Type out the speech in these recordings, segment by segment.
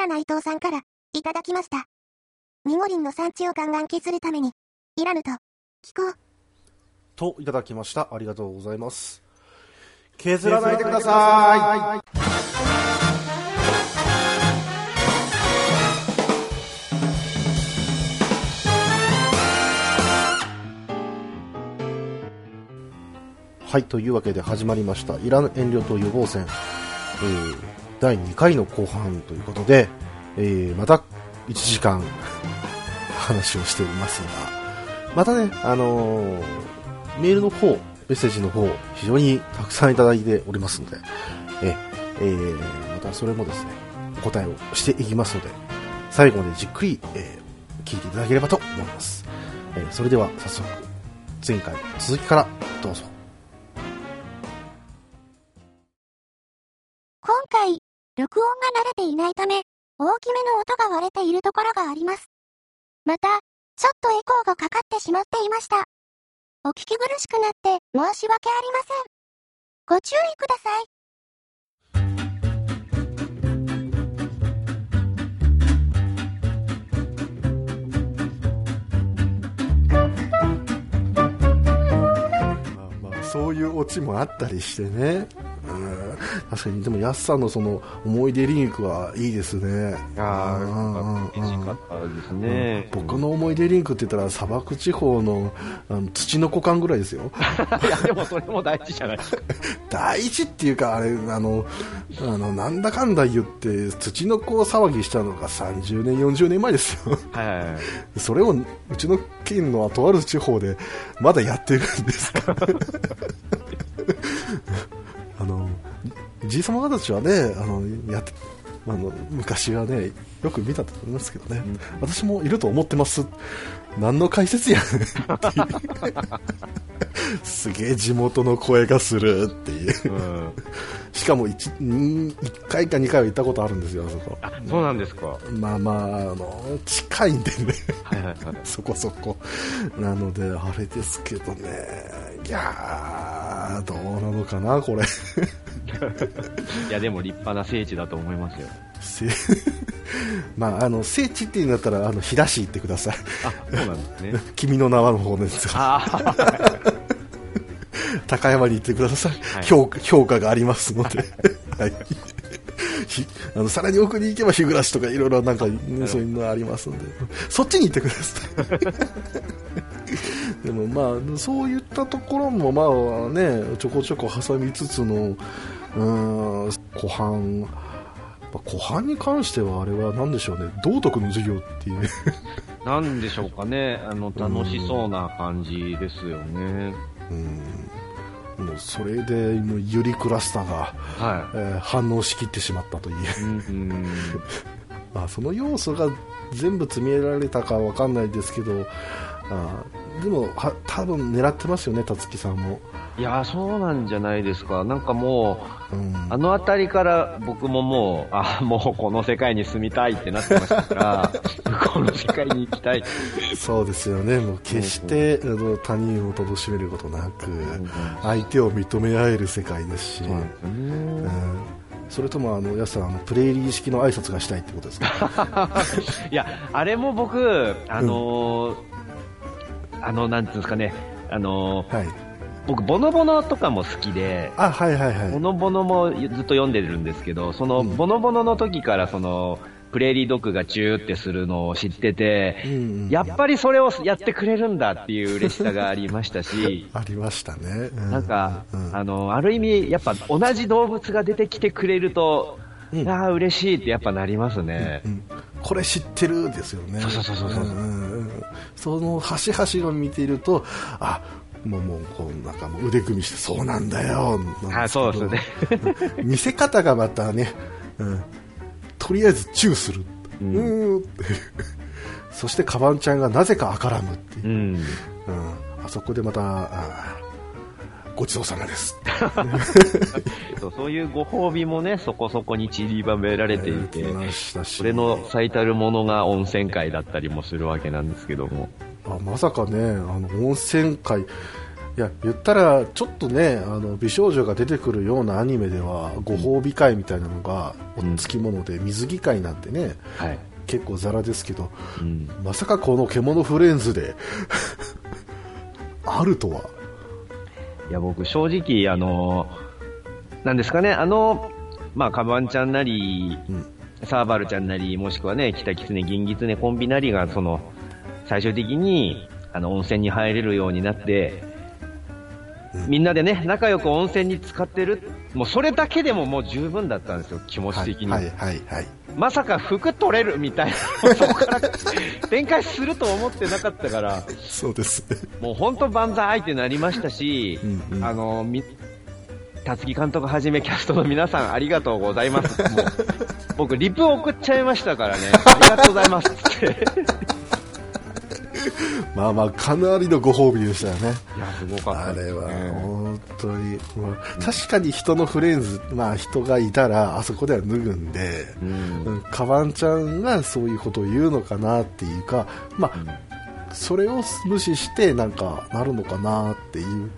ら内藤さんから、いただきました。ニゴリンの産地をガンガン削るために、いらぬと、聞こう。といただきました。ありがとうございます。削らないでください。はい、というわけで始まりました、いらぬ遠慮と予防戦、えー、第2回の後半ということで、えー、また1時間話をしておりますが、またね、あのーメールの方、メッセージの方、非常にたくさんいただいておりますので、え、えー、またそれもですね、お答えをしていきますので、最後までじっくり、えー、聞いていただければと思います。えそれでは早速、前回の続きからどうぞ。録音が慣れていないため、大きめの音が割れているところがあります。また、ちょっとエコーがかかってしまっていました。お聞き苦しくなって申し訳ありません。ご注意ください。まあまあ、そういうオチもあったりしてね。うん、確かに、でも、ヤスさんのその思い出リンクはいいですね。あうんうんあ、ですね。僕の思い出リンクって言ったら砂漠地方のあの土の股間ぐらいですよ いや、でもそれも大事じゃない。大事っていうかあれあのあのなんだかんだ言って土の子騒ぎしたのが30年40年前ですよはいはいはい。それをうちの県のとある地方でまだやってるんですか あのじいさま方たちはねあのやってあの昔はねよく見たと思いますけどね、私もいると思ってます。何の解説やねん すげえ地元の声がするっていう。うん。しかも 1, 1回か2回は行ったことあるんですよあそこ。あ、そうなんですか。まあまああの近いんでね。はいはいはい。そこそこ。なのであれですけどね。いやーどうなのかなこれ。いや、でも立派な聖地だと思いますよ。せ まああの聖地っていうんだったらあの飛騨市行ってください。あ、そうなんですね。君の名はの方です。が 高山に行ってください、はい。評価評価がありますので、はい、ひあのさらに奥に行けば日暮らしとかいろいろなんか、ね、そういうのありますので。そっちに行ってくださいでもまあそういったところもまあねちょこちょこ挟みつつのうーん湖畔まあ湖畔に関してはあれは何でしょうね道徳の授業っていう なんでしょうかね。あの、楽しそうな感じですよね。うんもうそれでもうユリクラスターが、はえー反応しきってしまったというい。うんうん。まあ、その要素が全部積み上げられたかわかんないですけど、あーでもは多分狙ってますよね、辰木さんも。いや、そうなんじゃないですか。なんかもう、うん、あの辺りから僕ももう、あ、もうこの世界に住みたいってなってましたから、この世界に行きたい。そうですよね、もう決して、あの他人を貶めることなく、相手を認め合える世界ですし、そうなん。それともあの、やすさんあの、プレイリー式の挨拶がしたいってことですか？いや、あれも僕、あのーあの、なんていうんですかね、あのーはい。僕、ボノボノとかも好きで、あ、はいはいはい。ボノボノもずっと読んでるんですけど、その、うんボノボノの時から、その、プレーリードッグがチューってするのを知ってて、うんうんやっぱりそれをやってくれるんだっていう嬉しさがありましたし、ありましたね。うなんか、うんあの、ある意味、やっぱ同じ動物が出てきてくれると、うんああ、嬉しいってやっぱなりますね。うんこれ知ってるですよね。そうそうそうそううんうんうんその端々を見ていると、あ、もうもうこうなんかもう腕組みしてそうなんだよ。あそうですね。うん見せ方がまたね、うん、とりあえずチューする。ううんーんそしてカバンちゃんがなぜか赤らむっていうう。ん。うんあそこでまた、あごちそうさまです。そうそういうご褒美もね、そこそこに散りばめられていて、それの最たるものが温泉街だったりもするわけなんですけども。あまさかね、あの温泉街、いや言ったらちょっとねあの美少女が出てくるようなアニメではご褒美会みたいなのがうんつきもので水着会なんてねはい。結構ザラですけどうん。まさかこの獣フレンズで あるとはいや、僕、正直、あの、なんですかね、あの、まあ、カバンちゃんなり、うん。サーバルちゃんなり、もしくはね、北キツネ、銀ギツネコンビなりが、その、最終的に、あの、温泉に入れるようになって、みんなでね、仲良く温泉に使ってる、もうそれだけでももう十分だったんですよ、気持ち的に。はいはいはいはいまさか服取れるみたいな、そこから 展開すると思ってなかったから、そうですねもう本当万歳ってなりましたし、うんうんあの、み、辰木監督はじめキャストの皆さんありがとうございます。もう僕、リプ送っちゃいましたからね。ありがとうございますって。まあまあかなりのご褒美でしたよねいや、すごかったね。あれは本当に、まあ確かに人のフレンズ、まあ、人がいたらあそこでは脱ぐんで、うん。うんカバンちゃんがそういうことを言うのかなっていうか、まあ、それを無視してなんかなるのかなっていう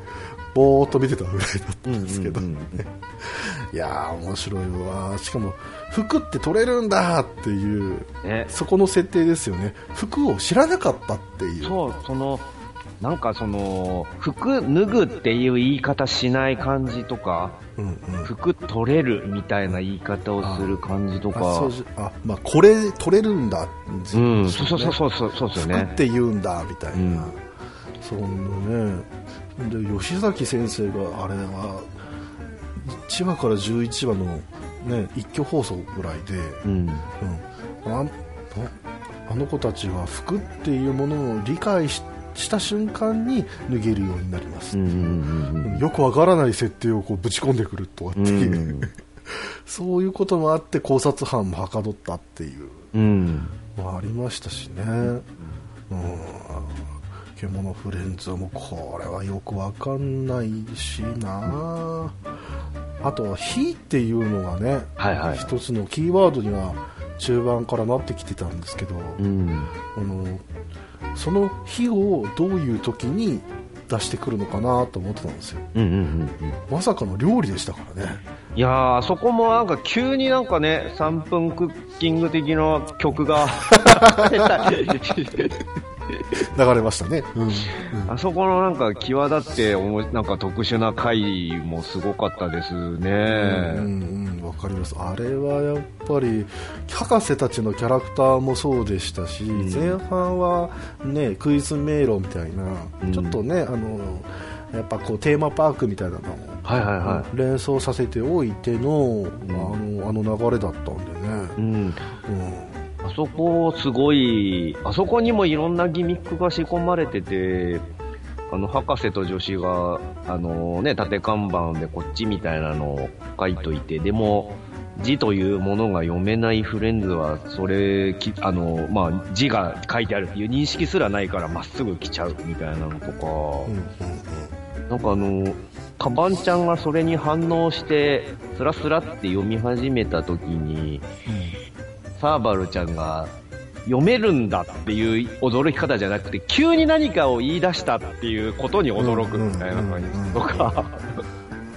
ぼーっと見てたぐらいだったんですけど、うんうんうんいやー面白いわしかも服って取れるんだっていうね、そこの設定ですよね。服を知らなかったっていう。そう、その、なんかその、服脱ぐっていう言い方しない感じとか、うんうん。服取れるみたいな言い方をする感じとあかあまあ、これ取れるんだ、う。ん、そうそうそうそうそうそうですよね。服って言うんだみたいな、うんそんなねで吉崎先生があれは1話から11話の、ね、一挙放送ぐらいで、うん。うん、あんあの子たちは服っていうものを理解しした瞬間に脱げるようになります、うんうんうんよくわからない設定をこうぶち込んでくると。かってうん。いう、そういうこともあって考察班もはかどったっていう。うん。のはありましたしね、うん、獣フレンズもこれはよくわかんないしな。あとは「火」っていうのがね、はいはい。一つのキーワードには中盤からなってきてたんですけど、うん。あのその火をどういう時に出してくるのかなと思ってたんですよ。うんうんうんうん。まさかの料理でしたからね。いやそこもなんか急になんかね、3分クッキング的な曲が 流れましたね、うんうんあそこのなんか際立っておも、なんか特殊な回もすごかったですね。うんうん、わかります。あれはやっぱり、博士たちのキャラクターもそうでしたし、ん前半はね、クイズ迷路みたいな、うんちょっとね、あの、やっぱこうテーマパークみたいなのをはいはいは連想させておいての、あの、あの流れだったんでね。い。うん。うんあそこすごい、あそこにもいろんなギミックが仕込まれてて、あの、博士と女子が、あのね、縦看板でこっちみたいなのを書いといて、でも、字というものが読めないフレンズは、それ、きあの、まあ、字が書いてあるっていう認識すらないからまっすぐ来ちゃうみたいなのとか、なんかあの、カバンちゃんがそれに反応して、スラスラって読み始めた時に、サーバルちゃんが読めるんだっていう驚き方じゃなくて、急に何かを言い出したっていうことに驚くみたいな感じとか。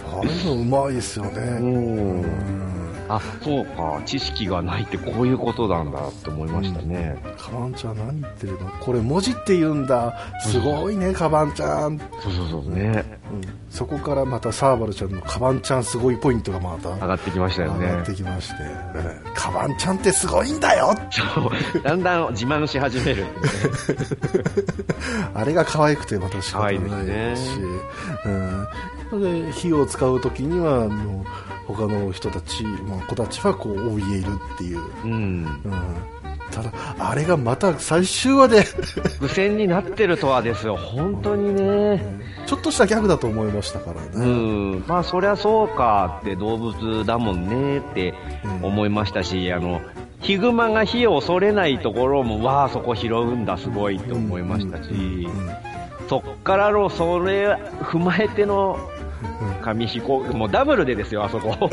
あれのうまいですよね。うんうんあ、そうか、知識がないってこういうことなんだって思いましたね。カバンちゃん何言ってるの？これ文字って言うんだ。すごいね、カバンちゃん。そうそうそうね。うんそこからまたサーバルちゃんのカバンちゃんすごいポイントがまた上がってきましたよね上がっ。てきまして、ええカバンちゃんってすごいんだよそう。だんだん自慢し始めるね。あれが可愛くてまた仕方ない可愛いですし、うん、で火を使う時にはあの他の人たち、まあ、子たちはこう怯えるっていう、うん。うん、ただあれがまた最終話で。伏線になってるとはですよ、本当にね。ちょっとしたギャグだと思いましたからうね、ん。まあ、そりゃそうかって動物だもんねって思いましたし、あの、ヒグマが火を恐れないところも、わあ、そこ拾うんだ、すごいって思いましたし、うん。うん。そっからの、それ踏まえての、紙飛行、もうダブルでですよ、あそこ。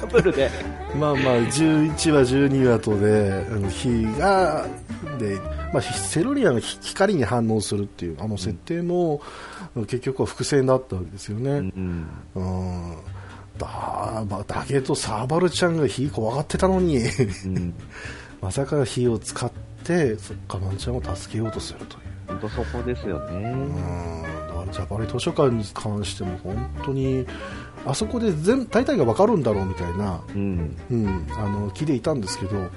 ダブルで。まあまあ、11話、12話とで、うん火が、で、まあ、セルリアの光に反応するっていう、あの設定も、結局は伏線だったわけですよね。うん。うん。だ、まあ、だけど、サーバルちゃんが火怖がってたのに、うん。まさか火を使って、そカバンちゃんを助けようとするという。ほんとそこですよね。うんジャパリ図書館に関しても本当にあそこで全大体が分かるんだろうみたいな、うん。うん、あの聞いていたんですけど、うんはい。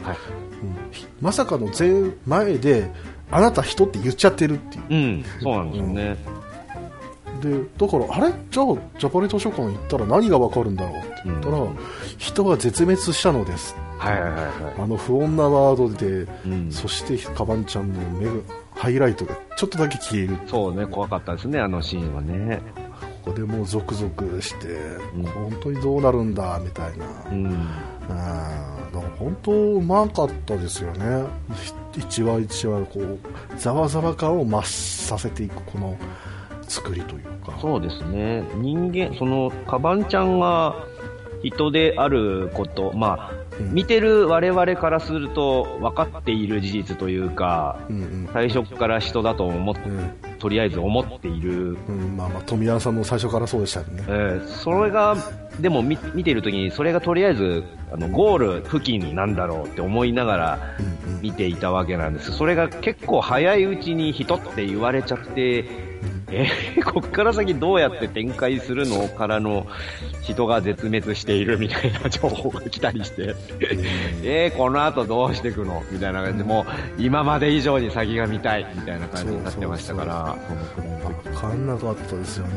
ひまさかの前前であなた人って言っちゃってるっていううん。そうなんですよね。でだからあれ？じゃあジャパリ図書館行ったら何が分かるんだろうって言ったら、うん人は絶滅したのですはいはいはいはあの不穏なワードで、い。うん。そしてカバンちゃんの目がハイライトがちょっとだけ消えるそうね、怖かったですね、あのシーンはね。ここでもうゾクゾクして、ん本当にどうなるんだみたいな、うん。うんだから本当うまかったですよね、ひ一話一話こうざわざわ感を増させていくこの作りというか、そうですね。人間、その、カバンちゃんが人であること、まあ、うん見てる我々からすると分かっている事実というか、うんうん最初から人だと思っうんとりあえず思っている。うんまあ、まあ富山さんも最初からそうでしたよねえ。ーそれが、でも見見てるときに、それがとりあえず、あの、ゴール付近なんだろうって思いながら見ていたわけなんです。それが結構早いうちに人って言われちゃって、えー こっから先どうやって展開するのからの人が絶滅しているみたいな情報が来たりして、えー、この後どうしていくのみたいな感じ。で、もう今まで以上に先が見たいみたいな感じになってましたから、分かんなかったですよね。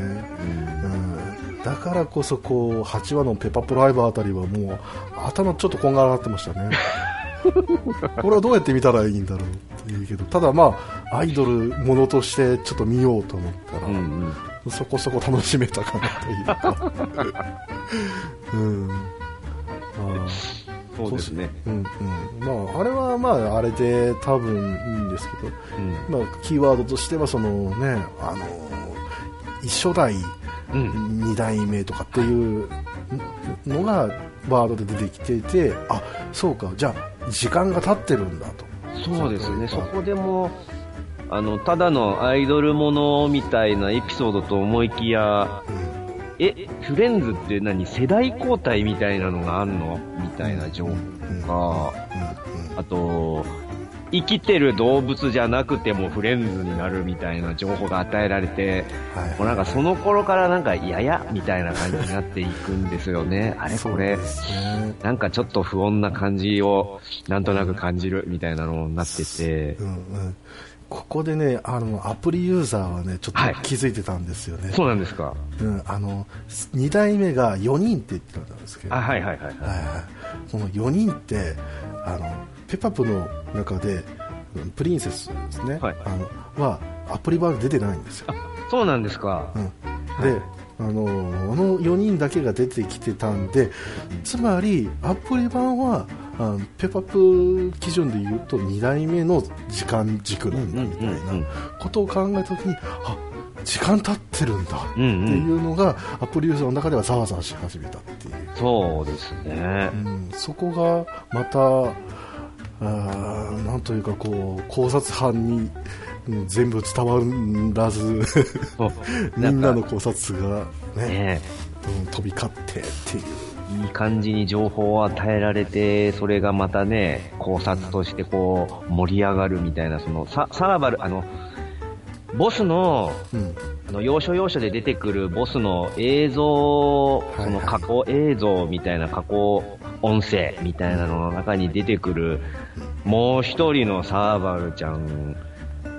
うん。うん。だからこそこう8話のペパプライバーあたりはもう頭ちょっとこんがらがってましたね これはどうやって見たらいいんだろうっていうけどただまあアイドルものとしてちょっと見ようと思ったら、うんうん。そこそこ楽しめたかなという。か うん。あそうですね。ーうんうん。まああれはまああれで多分いいんですけどうん。まあ、キーワードとしてはその、ね、あの一初代、うん。二代目とかっていうのがワードで出てきていてあそうか。じゃあ時間が経ってるんだと。そうですね、そこでも、あの、ただのアイドルものみたいなエピソードと思いきや、うん。え、フレンズって何？世代交代みたいなのがあんの？みたいな情報うんが、うん。あと、生きてる動物じゃなくてもフレンズになるみたいな情報が与えられて、はい。もうなんかその頃からなんか、ややみたいな感じになっていくんですよね。あれこれ。ねなんかちょっと不穏な感じをなんとなく感じるみたいなのになってて、うんうん。ここでねあのアプリユーザーはねちょはい。っと気づいてたんですよね、そうなんですか。うん、あの2代目が4人って言ってたんですけど。あ、はいはいはいはい。はいはい、その4人ってあのペパプの中でうんプリンセスですね、はい。あのはアプリ版で出てないんですよ、そうなんですか。うん、であのあの4人だけが出てきてたんでつまりアプリ版はあのペパプ基準で言うと2代目の時間軸なんだみたいなことを考えた時にあ時間経ってるんだって。いうのがアプリユーザーの中ではざわざわし始めたっていう。そうですね。う。ん、そこがまたあーなんというかこう考察班にうん全部伝わらずみんなのか考察がねね。うん飛び交ってっていう。いい感じに情報を与えられて、それがまたね、考察としてこう、盛り上がるみたいな、その、ササーバル、あの、ボスの、うん。あの、要所要所で出てくるボスの映像、その加工映像みたいな加工音声みたいなのの中に出てくる、もう一人のサーバルちゃん、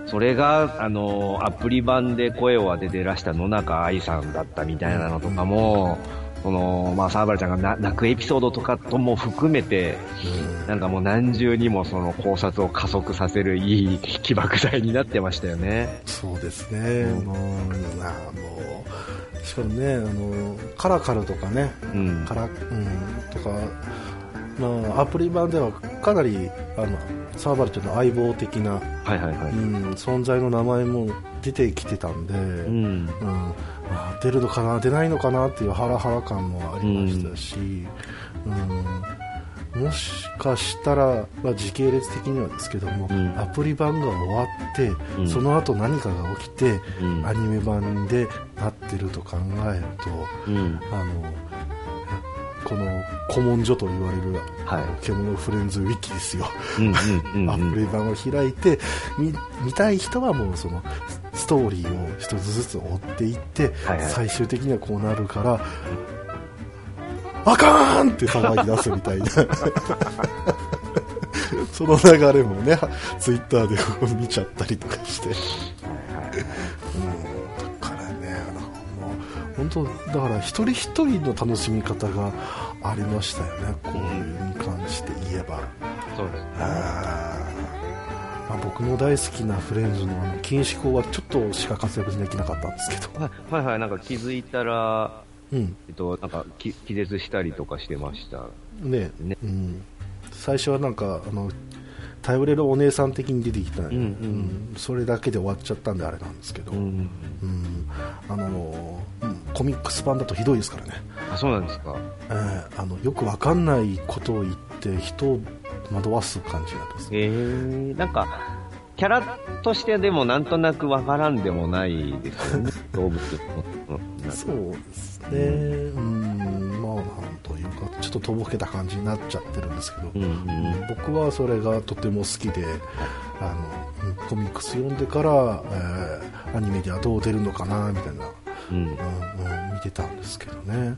それが、あの、アプリ版で声を当ててらした野中愛さんだったみたいなのとかも、その、まあ、サーバルちゃんがな泣くエピソードとかとも含めて、なんかもう何重にもその考察を加速させるいい起爆剤になってましたよね。そうですね、もうなもうしかもねあのカラカルとかねうん。カラ、うん、とかまあ、アプリ版ではかなりあのサーバルちゃんの相棒的な、はいはいはい。うん、存在の名前も出てきてたんで、うん。うんまあ、出るのかな出ないのかなっていうハラハラ感もありましたし、うんもしかしたら、まあ、時系列的にはですけども、うん。アプリ版が終わって、うん。その後何かが起きて、うん。アニメ版でなってると考えるとうん。あのこの古文書と言われる、はい。獣フレンズウィキですよ、アうん。プリ版を開いて見見たい人はもうそのストーリーを一つずつ追っていって、はいはい。最終的にはこうなるから、あかーんって騒ぎ出すみたいな。その流れもねツイッターで見ちゃったりとかして、うん、だからねあのもう本当だから一人一人の楽しみ方がありましたよね。こういうに関して言えば。そうですまあ、僕の大好きなフレンズのあの禁止法はちょっとしか活躍できなかったんですけど、はい。はいはい、なんか気づいたら、うん。えっと、なんか気気絶したりとかしてました。ね。ね。うん、最初はなんかあの頼れるお姉さん的に出てきた、うんうん。それだけで終わっちゃったんであれなんですけど、ううんん。あのうん。コミックス版だとひどいですからね、あ、そうなんですか。えーあのよくわかんないことを言って人を惑わす感じになってます。へえ、なんか、キャラとしてでもなんとなくわからんでもないですよね、動物そうですね、うん、まあ、なんというか、ちょっととぼけた感じになっちゃってるんですけど、うんうん僕はそれがとても好きで、あのうんコミックス読んでから、えーアニメではどう出るのかなみたいな、うん。うんうん、見てたんですけどね、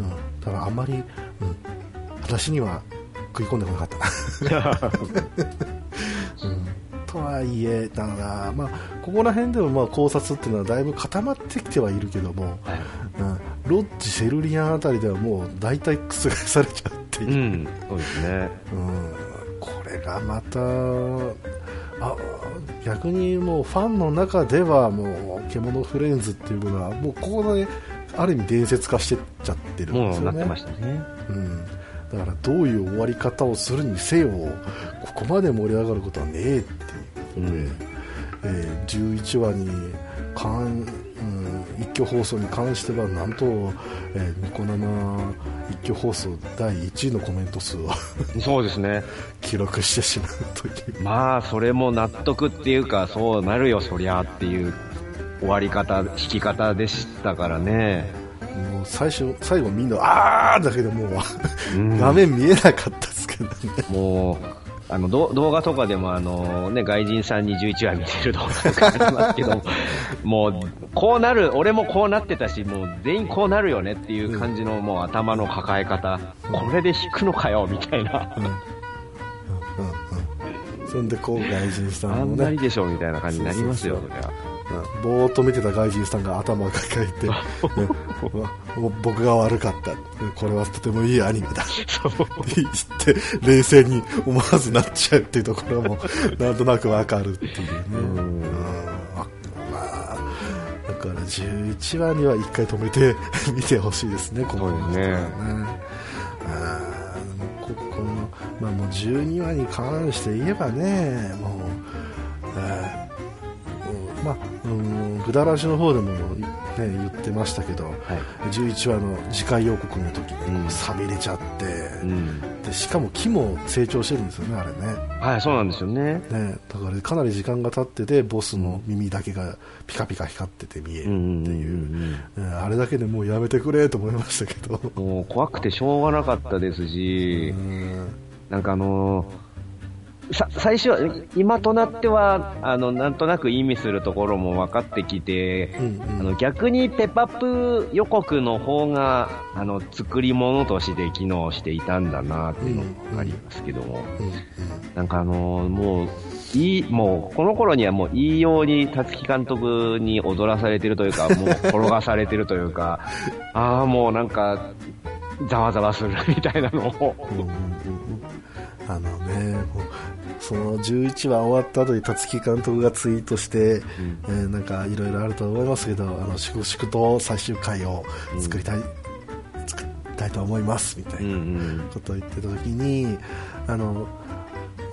うん、だからあんまり、うん、私には食い込んでこなかったな。うんとはいえ、だから、まあ、ここら辺でもまあ考察っていうのはだいぶ固まってきてはいるけども、はいうん、ロッジ、セルリアンあたりではもう大体覆されちゃって。いる、うん、そうですね。うん。これがまたあ逆にもうファンの中ではもう獣フレンズっていうものはもうここである意味伝説化してっちゃってるんですよね。もうなってましたね。うん、だからどういう終わり方をするにせよここまで盛り上がることはねえっていうことで、うん。えー11話に関、うん、一挙放送に関してはなんと、えーニコ生一挙放送第1位のコメント数をそうですね。記録してしまうというまあ、それも納得っていうか、そうなるよ、そりゃっていう終わり方、引き方でしたからね。もう最初最後みんなあーだけどもううん 画面見えなかったですけどねもう、あの、ど動画とかでもあの、ね、外人さんに11話見てる動画とかありますけど、もう、こうなる、俺もこうなってたし、もう全員こうなるよねっていう感じのもう頭の抱え方、これで引くのかよ、みたいな。うん。うん。そんでこう外人さあんもね。んまりでしょ、みたいな感じになりますよ、そりゃ。ぼーっと見てた外人さんが頭を抱えて、ね 僕が悪かった。これはとてもいいアニメだ。って言って冷静に思わずなっちゃうっていうところもなんとなくわかるっていうね。だから11話には1回止めて 見てほしいですねこのそうですねここの、まあ、もう12話に関して言えばねもう、えーまあ、うん、ぐだらしの方でも、ね、言ってましたけど、はい。11話の次回予告の時にうんさびれちゃって、うん。でしかも木も成長してるんですよね、あれねはい、そうなんですよね。ねだからかなり時間が経っててボスの耳だけがピカピカ光ってて見えるってうんうんうんいう、あれだけでもうやめてくれと思いましたけど、もう怖くてしょうがなかったですし、うんなんかあのーさ、最初は、今となっては、あの、なんとなく意味するところも分かってきて、うんうん。あの、逆にペパップ予告の方が、あの、作り物として機能していたんだなっていうのも分かりますけども、うんうん。なんかあのーもう、いい、もう、この頃にはもう、いいように、辰木監督に踊らされてるというか、もう、転がされてるというか、ああ、もうなんか、ざわざわするみたいなのを、うんうんうんあのね、もうその11話終わった後に辰木監督がツイートして、えーなんかいろいろあると思いますけど、あの粛々と最終回を作りたい、作ったたいと思いますみたいうんうなん。ことを言ってた時にあの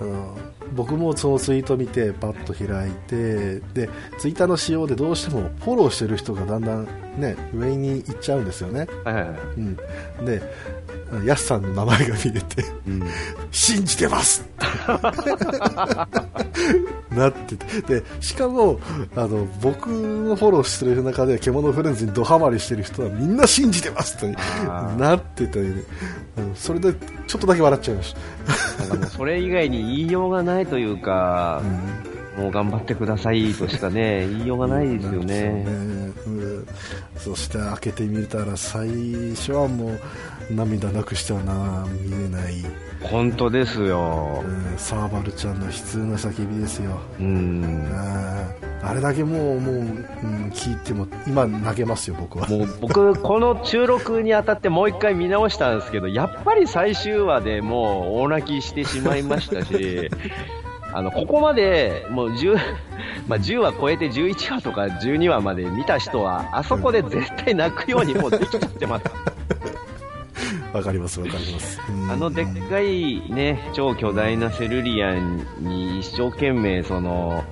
あの僕もそのツイート見てパッと開いてでツイッターの仕様でどうしてもフォローしてる人がだんだん、ね、上に行っちゃうんですよね、はいはいはい。うん、でヤスさんの名前が見れてうん。信じてます。なってて。でしかもあの僕のフォローしてる中で獣フレンズにドハマりしてる人はみんな信じてますってあー。なってて、ね、うん。それでちょっとだけ笑っちゃいました、なんかもうそれ以外に言いようがないというか、もう頑張ってくださいとしかね、言いようがないですよね。ね。うん。そして開けてみたら最初はもう涙なくしてはな見れない、本当ですよう。んサーバルちゃんの悲痛な叫びですようん。あれだけもうもう、うん、聞いても今泣けますよ僕はもう僕、この収録にあたってもう一回見直したんですけど、やっぱり最終話でもう大泣きしてしまいましたし、あの、ここまでもう10、まあ、10話超えて11話とか12話まで見た人は、あそこで絶対泣くようにもうできちゃってます。わかりますわかります、うん。あのでっかいね、超巨大なセルリアンに一生懸命その、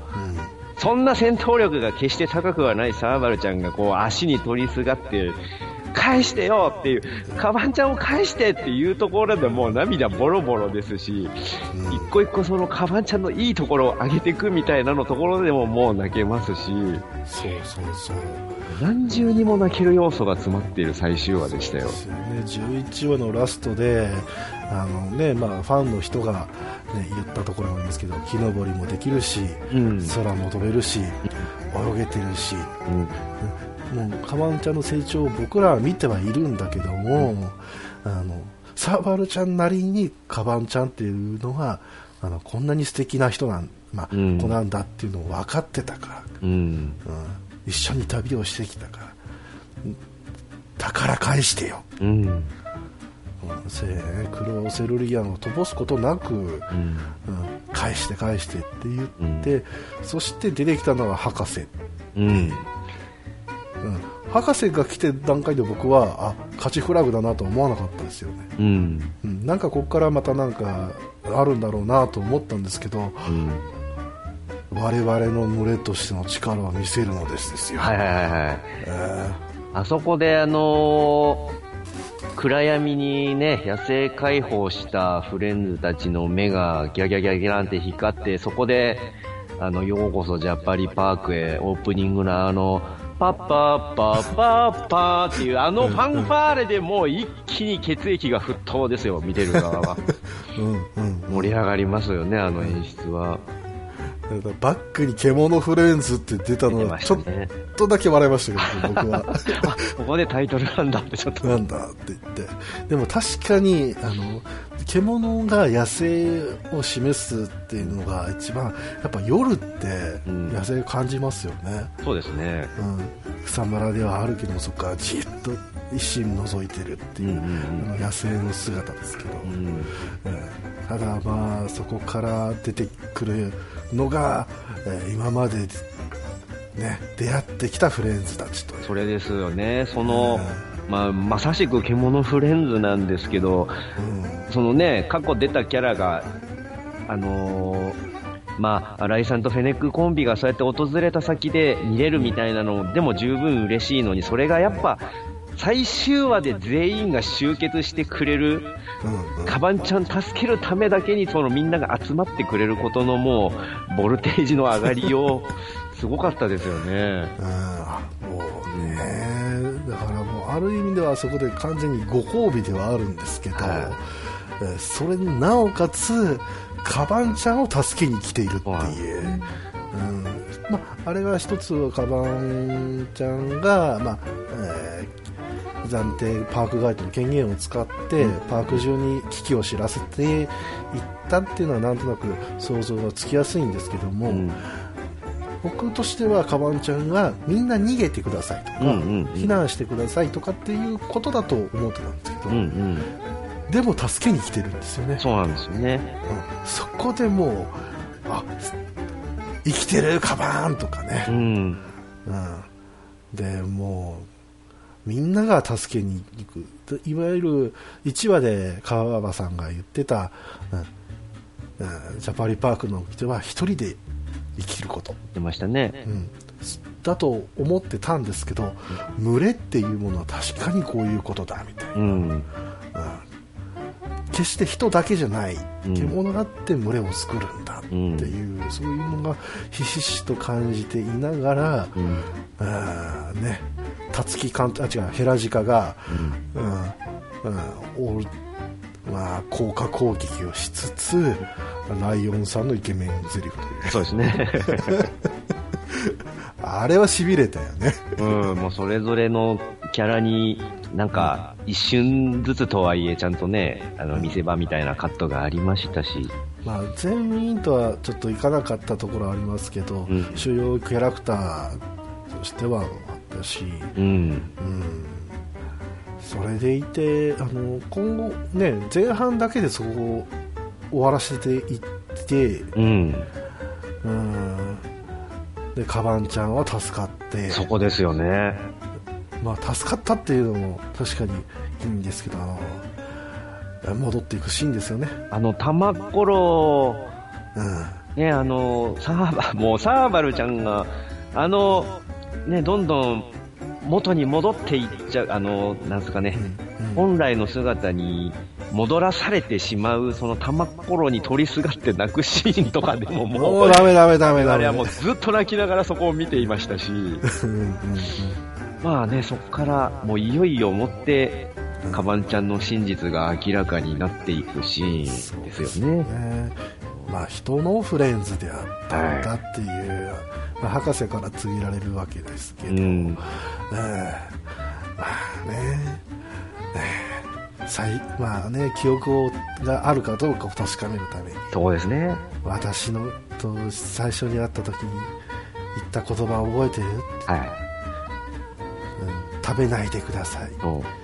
そんな戦闘力が決して高くはないサーバルちゃんがこう足に取りすがって、返してよっていう、カバンちゃんを返してっていうところでもう涙ボロボロですし、うん一個一個そのカバンちゃんのいいところを上げていくみたいなのところでももう泣けますし、そうそうそう何重にも泣ける要素が詰まっている最終話でしたよで。すよね11話のラストであの、ねまあ、ファンの人が、ね、言ったところなんですけど木登りもできるし、うん。空も飛べるし泳げてるしうん。もうカバンちゃんの成長を僕らは見てはいるんだけども、あのサーバルちゃんなりにカバンちゃんっていうのがあのこんなに素敵な人なん、まあうん子なんだっていうのを分かってたから、うん。うん、一緒に旅をしてきたからうん宝返してよ、うん。うんせクロセルリアンを飛ばすことなく、うんうん。返して返してって言って、そして出てきたのは博士うん。うん、博士が来てる段階で僕はあ勝ちフラグだなとは思わなかったですよね、うん。うん、なんかここからまたなんかあるんだろうなと思ったんですけどうん。我々の群れとしての力を見せるのですですよ、はいはいはいはい。えあそこであのー暗闇にね、野生解放したフレンズたちの目がギャギャギャギャなんて光って、そこで、あの、ようこそジャパリパークへオープニングのあの、パッパッパッパッパーっていうあのファンファーレでもう一気に血液が沸騰ですよ、見てる側は。うんうん盛り上がりますよね、あの演出は。バックに獣フレンズって出た出のはちょっ。とだけ笑いましたけど、僕は。あ、ここでタイトルなんだってちょっと。なんだって言って。でも確かに、あの、獣が野生を示すっていうのが一番、やっぱ夜ってうん野生を感じますよね。そうですね。うん。草むらではあるけども、そこからじっと一心覗いてるっていう、うんうん野生の姿ですけど。うん。うんただまあそこから出てくるのが、えー今まで、ね、出会ってきたフレンズたちとそれですよね。その、まあ、まさしく獣フレンズなんですけど、うん。そのね、過去出たキャラが、あのーまあ、新井さんとフェネックコンビがそうやって訪れた先で見れるみたいなのでも十分嬉しいのに、それがやっぱ、最終話で全員が集結してくれる、うんうんカバンちゃん助けるためだけにそのみんなが集まってくれることのもう、ボルテージの上がりよう、すごかったですよね。うんもうねだからもうある意味ではそこで完全にご褒美ではあるんですけど、はえーそれになおかつカバンちゃんを助けに来ているっていう、はい。うん。まあ、あれは一つはカバンちゃんが、まあえー暫定パークガイドの権限を使って、パーク中に危機を知らせていったっていうのはなんとなく想像がつきやすいんですけども、うん。僕としてはカバンちゃんがみんな逃げてくださいとか、うんうんうん。避難してくださいとかっていうことだと思ってたんですけど、うんうん。でも助けに来てるんですよね。そうなんですよね。うん。そこでもうあ生きてるカバンとかね。う、ん。うん。でもうみんなが助けに行く。いわゆる1話で川場さんが言ってた、うんうんジャパリパークの人は一人で生きること、出ましたね。う。ん、だと思ってたんですけど、群れっていうものは確かにこういうことだみたいな、うん。うん。決して人だけじゃない、うん。獣だって群れを作るんだっていう、そういうのがひしひしと感じていながら、うん。あーね、辰木監督、あ、違う、ヘラジカが、うん、うん、オールまあ、効果攻撃をしつつ、ライオンさんのイケメンゼリフという。そうですね。あれは痺れたよね。うん、もうそれぞれのキャラに、なんか、一瞬ずつとはいえ、ちゃんとね、あの、見せ場みたいなカットがありましたし、まあ、全員とはちょっといかなかったところはありますけど、うん主要キャラクターとしてはあったし、うん。うん、それでいてあの今後、ね、前半だけでそこを終わらせていって、うん。うん、でカバンちゃんは助かってそこですよね。まあ、助かったっていうのも確かにいいんですけど戻っていくシーンですよね。あの、玉ころ、うんね、あの、サーバ、もうサーバルちゃんが、あの、ね、どんどん元に戻っていっちゃう、あの、なんすかね、うん本来の姿に戻らされてしまう、その玉ころに取りすがって泣くシーンとかでももう、もうダメダメダメダメ。あれはもうずっと泣きながらそこを見ていましたし、うんうんまあね、そこからもういよいよもって、カバンちゃんの真実が明らかになっていくシーンですよね。ね。まあ、人のフレンズであったんだっていう、まあ、博士から告げられるわけですけど、うん。ええまあね、ええ最まあね、記憶をがあるかどうかを確かめるために、そうですね。私のと最初に会った時に言った言葉を覚えてる、はい。うん、食べないでください。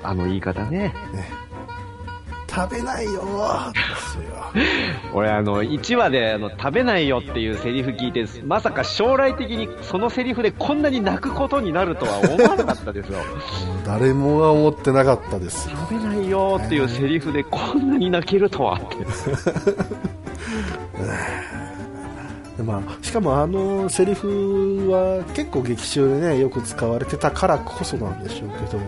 あの言い方ね。ね、食べないよ。俺あの、1話であの、食べないよっていうセリフ聞いて、まさか将来的にそのセリフでこんなに泣くことになるとは思わなかったですよ。誰もが思ってなかったですよ。食べないよっていうセリフでこんなに泣けるとはって。でまあ、しかもあのセリフは結構劇中でねよく使われてたからこそなんでしょうけど、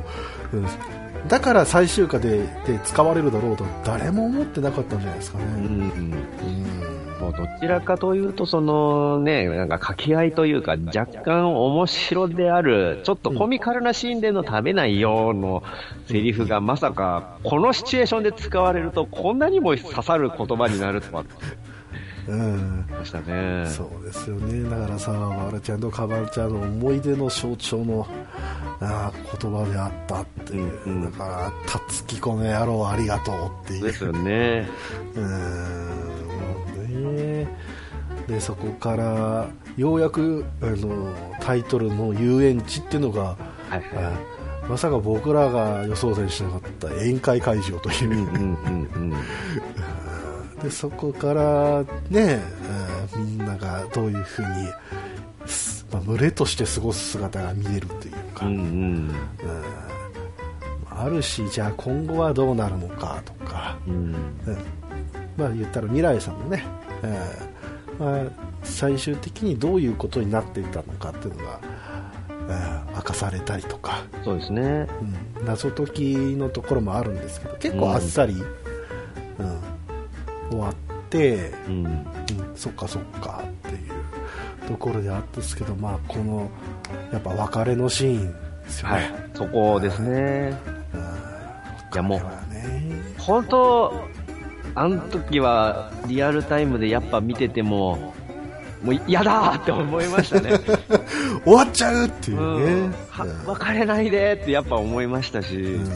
うんだから最終回でで使われるだろうと誰も思ってなかったんじゃないですかね。うん。うんもうどちらかというと、そのね、なんか掛け合いというか、若干面白である、ちょっとコミカルなシーンでの食べないよのセリフがまさか、このシチュエーションで使われると、こんなにも刺さる言葉になるとは、うん。ましたね。そうですよね。だからさワルちゃんとカバンちゃんの思い出の象徴のあー言葉であったっていう、うん。うんだから「たつきこの野郎ありがとう」っていう。ですよね。うーん。ね。でそこからようやくあのタイトルの遊園地っていうのが、はい。あまさか僕らが予想だにしなかった宴会会場という、うんうんうん でそこからね、あみんながどういうふうに、すまあ、群れとして過ごす姿が見えるというか、うん。うんうん。うんあるしじゃあ今後はどうなるのかとか、うん。うんまあ言ったら未来さんのね、えーまあ、最終的にどういうことになっていたのかっていうのが、えー明かされたりとか、そうですね。うん謎解きのところもあるんですけど結構あっさり、うん終わって、うん。うん、そっかそっかっていうところであったんですけど、まあ、このやっぱ別れのシーンですよね。はい。そこですね。いやもう本当、あの時はリアルタイムでやっぱ見てても、もう嫌だーって思いましたね。終わっちゃうっていううん別れないでってやっぱ思いましたし、うんうんうんうん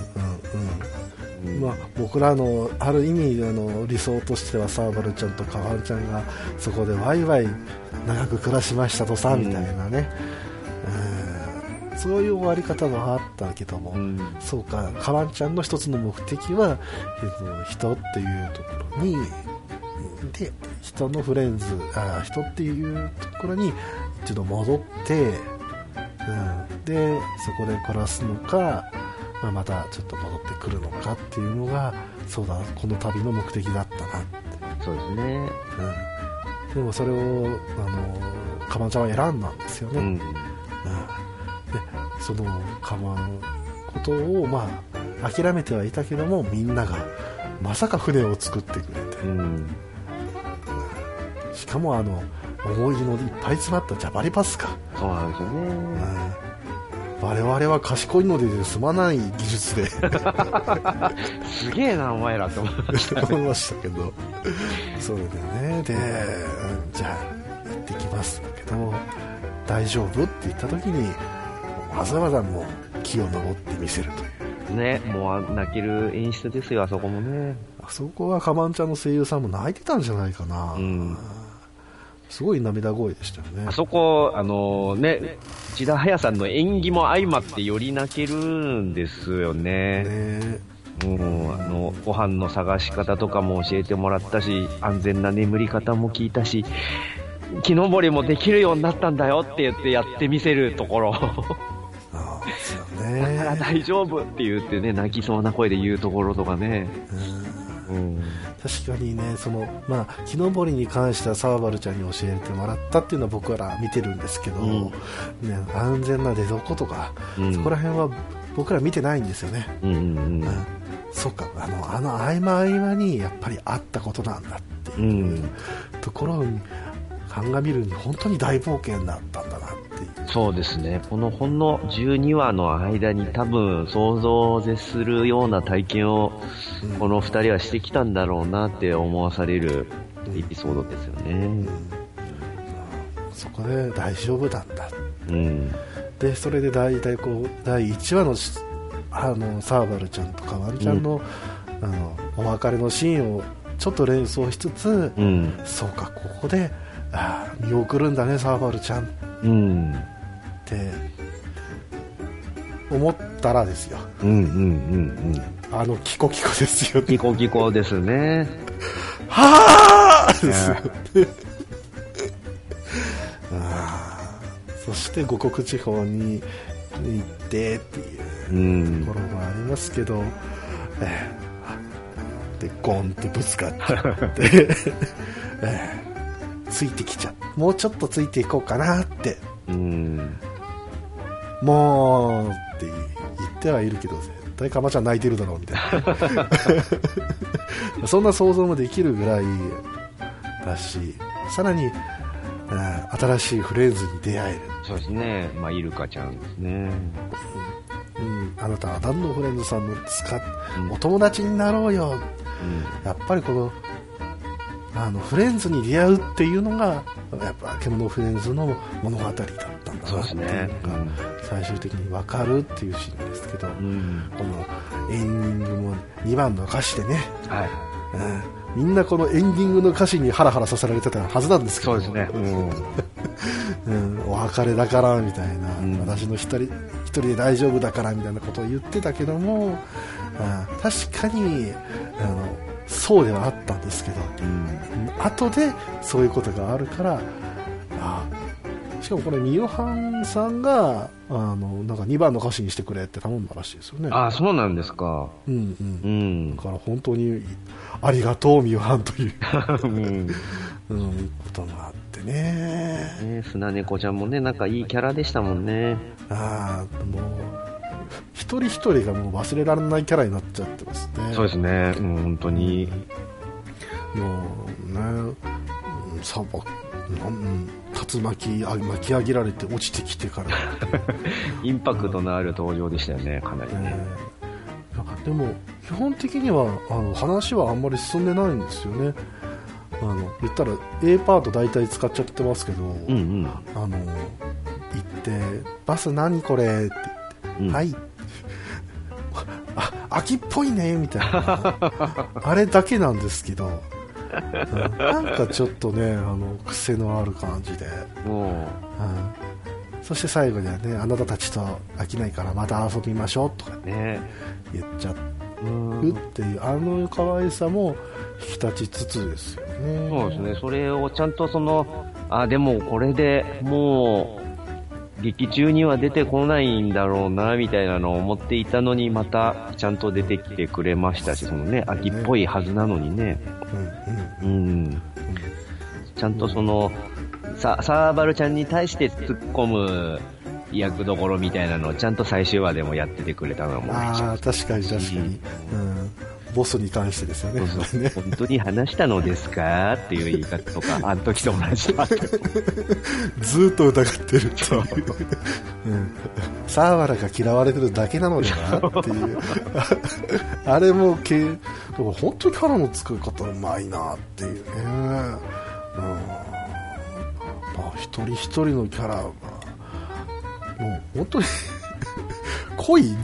まあ、僕らのある意味あの理想としてはサーバルちゃんとカワンちゃんがそこでワイワイ長く暮らしましたとさ、うん。みたいなね、うん。そういう終わり方もあったけども、うん。そうかカワンちゃんの一つの目的は、えっと、人っていうところにで人のフレンズあ人っていうところに一度戻って、うん、でそこで暮らすのか、まあ、またちょっと戻ってくるのかっていうのがそうだこの旅の目的だったなって、そうですね。うん、でもそれをあのカバンちゃんは選んだんですよね、うん。うんでそのカバンことをまあ諦めてはいたけどもみんながまさか船を作ってくれてうん。しかもあの思い出のいっぱい詰まったジャバリパスか、そうなんですよね。うん我々は賢いので済まない技術で。すげえな、お前らって思う。思いましたけど。それでね。で、うんじゃあ行ってきますだけど。大丈夫って言った時にわざわざもう木を登ってみせるという。ね、もう泣ける演出ですよ、あそこもね。あそこはカバンちゃんの声優さんも泣いてたんじゃないかな、うんすごい涙声でしたよねあそこ、あのね、内田彩さんの演技も相まってより泣けるんですよね。ねうん、あの、ご飯の探し方とかも教えてもらったし、安全な眠り方も聞いたし、木登りもできるようになったんだよって言ってやってみせるところ。だ からね、大丈夫って言ってね、泣きそうな声で言うところとかね。うんうん。確かにねその、まあ、木登りに関してはサーバルちゃんに教えてもらったっていうのは僕ら見てるんですけど、うんね、安全な出床とか、うんそこら辺は僕ら見てないんですよね、うんうんうんそうかあのあの合間合間にやっぱりあったことなんだってうん。う。いうんところに鑑みるに本当に大冒険だったんだなっていうそうですね。このほんの12話の間に多分想像を絶するような体験をうんこの2人はしてきたんだろうなって思わされるエピソードですよね。うんそこで大丈夫なんだうん。でそれで大体こう第1話のしあのサーバルちゃんとかワンちゃんの,、あのお別れのシーンをちょっと連想しつつ、うん。そうかここであー見送るんだねサーバルちゃん。っうん。て思ったらですよ。うんうんうんうん。あのキコキコですよ。ねキコキコですね。はあですよ。ねそして五国地方に行ってっていううん。ところもありますけど、ええでゴンってぶつかっちゃって、ええついてきちゃうもうちょっとついていこうかなってうん。もうって言ってはいるけど絶対かまちゃん泣いてるだろうみたいな そんな想像もできるぐらいだしさらに、ええ新しいフレンズに出会えるそうですね。まあ、イルカちゃんですね。うん、あなたは何のフレンズさんの使っうんお友達になろうようん。やっぱりこのあのフレンズに出会うっていうのがやっぱ獣フレンズの物語だったんだなっていう。のが最終的に分かるっていうシーンですけど、うん。このエンディングも2番の歌詞でね、はい。うん、みんなこのエンディングの歌詞にハラハラさせられてたはずなんですけどそうですね。うん。うん、お別れだからみたいな、うん私の一人一人で大丈夫だからみたいなことを言ってたけども、あ確かにあのそうではあったんですけどうん。後でそういうことがあるからあしかもこれミヨハンさんがあのなんか2番の歌詞にしてくれって頼んだらしいですよねあ、そうなんですか。うんうんうんだ。から本当にありがとうミヨハンという、うん。うん、ことがあってねね、砂猫ちゃんもね、なんかいいキャラでしたもんね。ああもう一人一人がもう忘れられないキャラになっちゃってますねそうですね。うん、本当に。もうねうん砂漠なんうん竜巻あ巻き上げられて落ちてきてから、インパクトのある登場でしたよね、かなりね。えーでも基本的にはあの話はあんまり進んでないんですよねあの言ったら A パート大体使っちゃってますけど、うんうん。あの行って「バス何これ?」ってうんはい。あ、秋っぽいね、みたいな。あれだけなんですけど、うんなんかちょっとね、あの、癖のある感じで。もうんそして最後にはね、あなたたちと飽きないからまた遊びましょうとかう、ね。言っちゃうんうっていう、あの可愛さも引き立ちつつですよね。そうですね。それをちゃんとその、あ、でもこれでもう、劇中には出てこないんだろうな、みたいなのを思っていたのに、またちゃんと出てきてくれましたし、そのね、秋っぽいはずなのにね。うん。ちゃんとその、さ、サーバルちゃんに対して突っ込む役どころみたいなのをちゃんと最終話でもやっててくれたのもああ、確かに確かに。うん。ボスに関してですよね。そうそうね 本当に話したのですか？っていう言い方とか、あの時と同じだ。ずーっと疑ってるっていう。うん。サーバラが嫌われてるだけなのではっていう。あれもけ、本当にキャラの作り方うまいなっていうね。うん。まあ、一人一人のキャラが、もう本当に濃いね。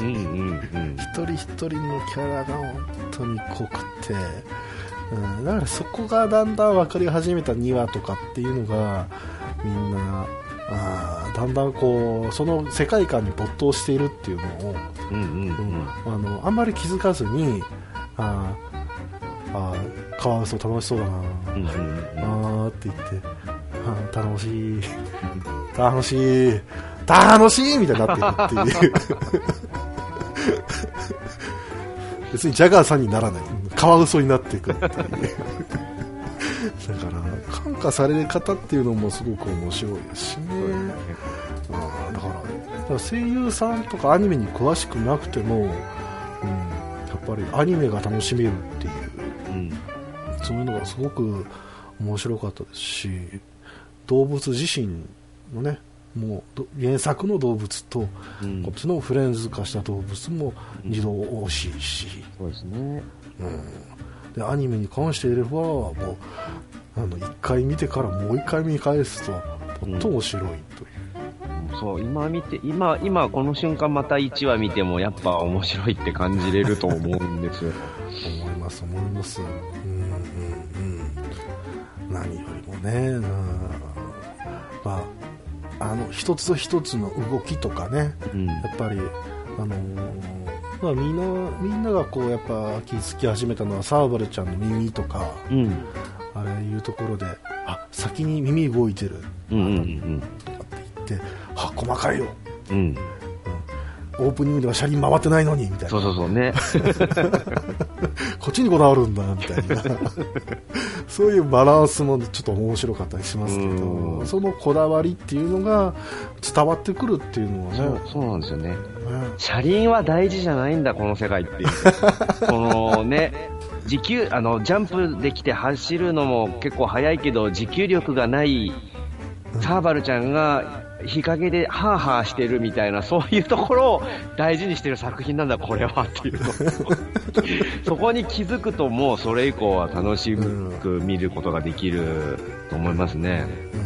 うんうんうん。一人一人のキャラが本当に濃くて、うん、だからそこがだんだん分かり始めた2話とかっていうのがみんなあーだんだんこうその世界観に没頭しているっていうのを、うんうんうん。あのあんまり気づかずにあーあーカワウソ楽しそうだな、うんうんうんあーって言って楽しい楽しい楽しいみたいになっていくっていう別にジャガーさんにならないカワウソになっていくっていうだから感化される方っていうのもすごく面白いですしね。あだからだから声優さんとかアニメに詳しくなくても、うん、やっぱりアニメが楽しめるっていううんそういうのがすごく面白かったですし動物自身のねもうど原作の動物と、うん。こっちのフレンズ化した動物も二度惜しいし、そうですね。うん、でアニメに関して言えばもうあの1回見てからもう1回見返すともっと面白いという、そう、今見て、今、今この瞬間また1話見てもやっぱ面白いって感じれると思うんですよ。思います思います。うんうんうん。何よりもねうん。まああの一つ一つの動きとかねうん。やっぱりあのーまあ、みんなみんながこうやっぱ気づき始めたのはサーバルちゃんの耳とかうん。あれいうところであ先に耳動いてるうんうんとかって言ってあ細かいようん。うん。オープニングでは車輪回ってないのにみたいなそうそうそうね。こっちにこだわるんだみたいな そういうバランスもちょっと面白かったりしますけうんどそのこだわりっていうのが伝わってくるっていうのはねそう、そうなんですよね。ね車輪は大事じゃないんだ、この世界っていう。このね、持久、あの、ジャンプできて走るのも結構速いけど、持久力がないサーバルちゃんが日陰でハーハーしてるみたいな、そういうところを大事にしてる作品なんだ、これはっていうの。そこに気づくともうそれ以降は楽しく見ることができると思いますね。うん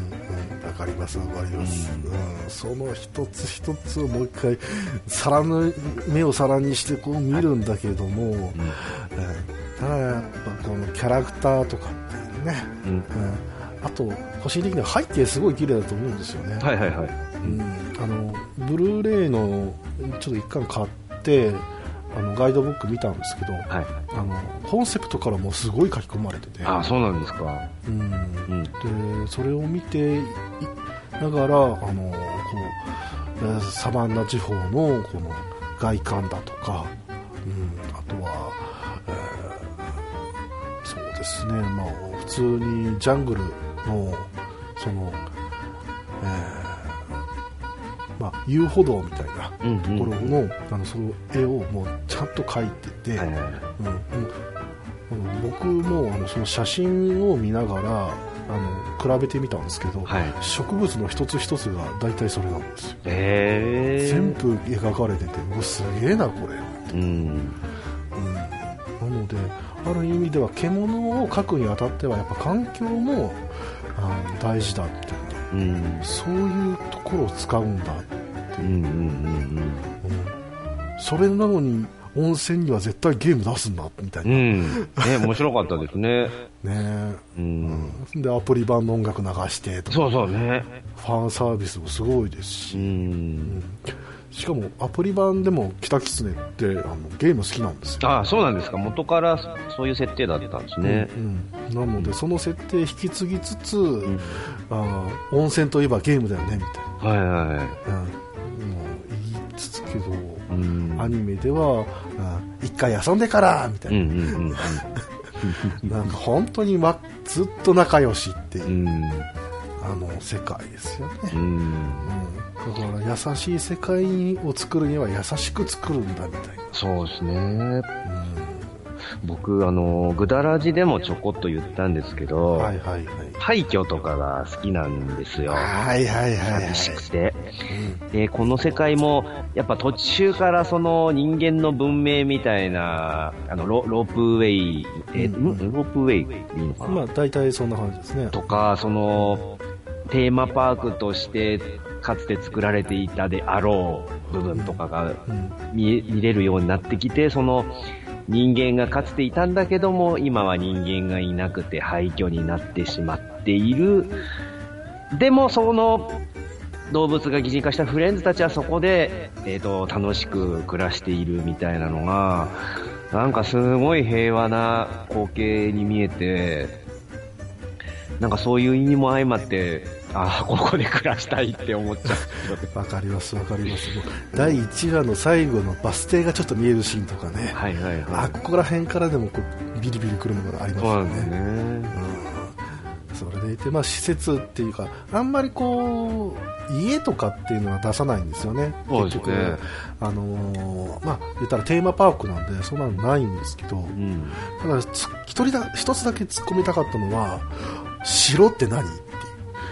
うん、わかりますわかります、うんその一つ一つをもう一回皿の目を皿にしてこう見るんだけども、うんただやっぱこのキャラクターとかっていうね、うん。うん、あと個人的には背景すごい綺麗だと思うんですよね、はいはいはい。うん、あのブルーレイのちょっと一巻買ってあのガイドブック見たんですけどはい。あのコンセプトからもすごい書き込まれててあ、そうなんですか。うんうん。でそれを見ていながらあのこうえーサバンナ地方のこの外観だとか、うん、あとは、えーそうですね、まあ、普通にジャングルのその、えーまあ、遊歩道みたいなうんところの,、あのその絵をもうちゃんと描いてて、はいはいはい。うん。僕もあのその写真を見ながらあの比べてみたんですけど、はい。植物の一つ一つが大体それなんですよ、へえ。全部描かれててうわすげえなこれ、うん。うん、なのである意味では獣を描くにあたってはやっぱ環境も大事だっていううん。そういうところを使うんだっていう、うんうんうんうんそれなのに温泉には絶対ゲーム出すんだみたいうん。な、うん。ね、面白かったですね。ねうん。でアプリ版の音楽流してとかそうそうね。ファンサービスもすごいですうし、ん。しかもアプリ版でもキタキツネってあのゲーム好きなんですよ、あそうなんですか。元からそういう設定だったんですね。うん、なのでその設定引き継ぎつつ、あー温泉といえばゲームだよねみたいなはいはい。うん、もう言いつつけど、うん。アニメでは、うん一回遊んでからみたいうんうんうんな、なんか本当に、ま、ずっと仲良しっていう、うん。あの世界ですよね、うん。うん、だから優しい世界を作るには優しく作るんだみたいな、そうですね。う僕、あの、ぐだらじでもちょこっと言ったんですけん、ど、はいはいはい。廃墟とかが好きなんですよ。はいはいはいはい。寂しくて。で、この世界も、やっぱ途中からその人間の文明みたいな、あの、ロロープウェイ、えーうんん。ロープウェイでいいのかな、まあ大体そんな感じですね。とか、その、テーマパークとして、かつて作られていたであろう部分とかがうん見え見れるようになってきて、その人間がかつていたんだけども、今は人間がいなくて廃墟になってしまっている。でも、その動物が擬人化したフレンズたちはそこで、えっ、と、楽しく暮らしているみたいなのが、なんかすごい平和な光景に見えて、なんかそういう意味も相まって、ああ、ここで暮らしたいって思っちゃう。わかりますわかります。第1話の最後のバス停がちょっと見えるシーンとかね、はいはいはあい。ここら辺からでもこうビリビリくるものがありますよね。ね。うん。それでいて、まあ、施設っていうかあんまりこう家とかっていうのは出さないんですよね。結局。あのーまあ言ったらテーマパークなんでそんなのないんですけど。うん。ただつ一人だ一つだけ突っ込みたかったのは城って何？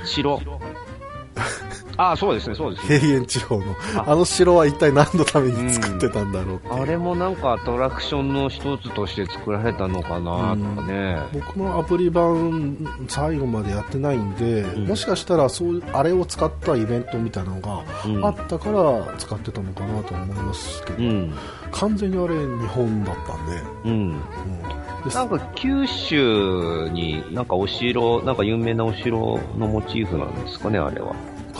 白。ああ、そうですね、そうですね。平原地方のああの城は一体何のために作ってたんだろうっていうあれもなんかアトラクションの一つとして作られたのかなとかね。僕もアプリ版最後までやってないんで、うんもしかしたらそうあれを使ったイベントみたいなのがうんあったから使ってたのかなと思いますけど、うん。完全にあれ日本だったんで、うん。うんでなんか九州になんかお城、なんか有名なお城のモチーフなんですかね、あれは。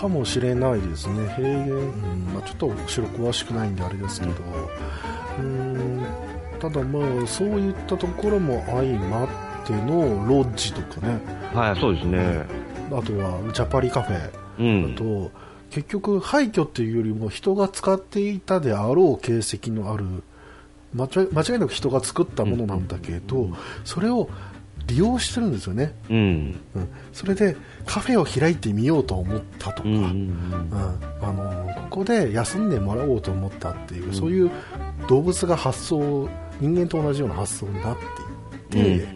かもしれないですね。平原、うんまあ、ちょっと後ろ詳しくないんであれですけど、うん、ただまあそういったところも相まってのロッジとかね。はい、そうですね。あとはジャパリカフェ。うん。と結局廃墟っていうよりも人が使っていたであろう形跡のある間違い間違いなく人が作ったものなんだけど、それを利用してるんですよね、うん。うん、それでカフェを開いてみようと思ったとか、うん。あのここで休んでもらおうと思ったっていう、そういう動物が発想人間と同じような発想になっていって、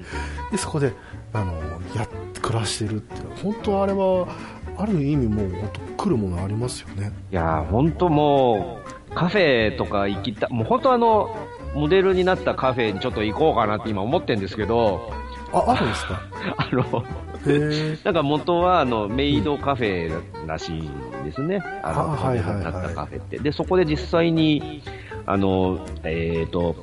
でそこであのやっ暮らしてるっていう。本当あれはある意味もう本当来るものありますよね。いやー、ほんともう、カフェとか行きた、もう本当あの、モデルになったカフェにちょっと行こうかなって今思ってるんですけど、ああるんですか？あの、なんか元はあのメイドカフェらしいんですね。あの、あはいはいはいなったカフェって。で、そこで実際に、あの、えっ、と、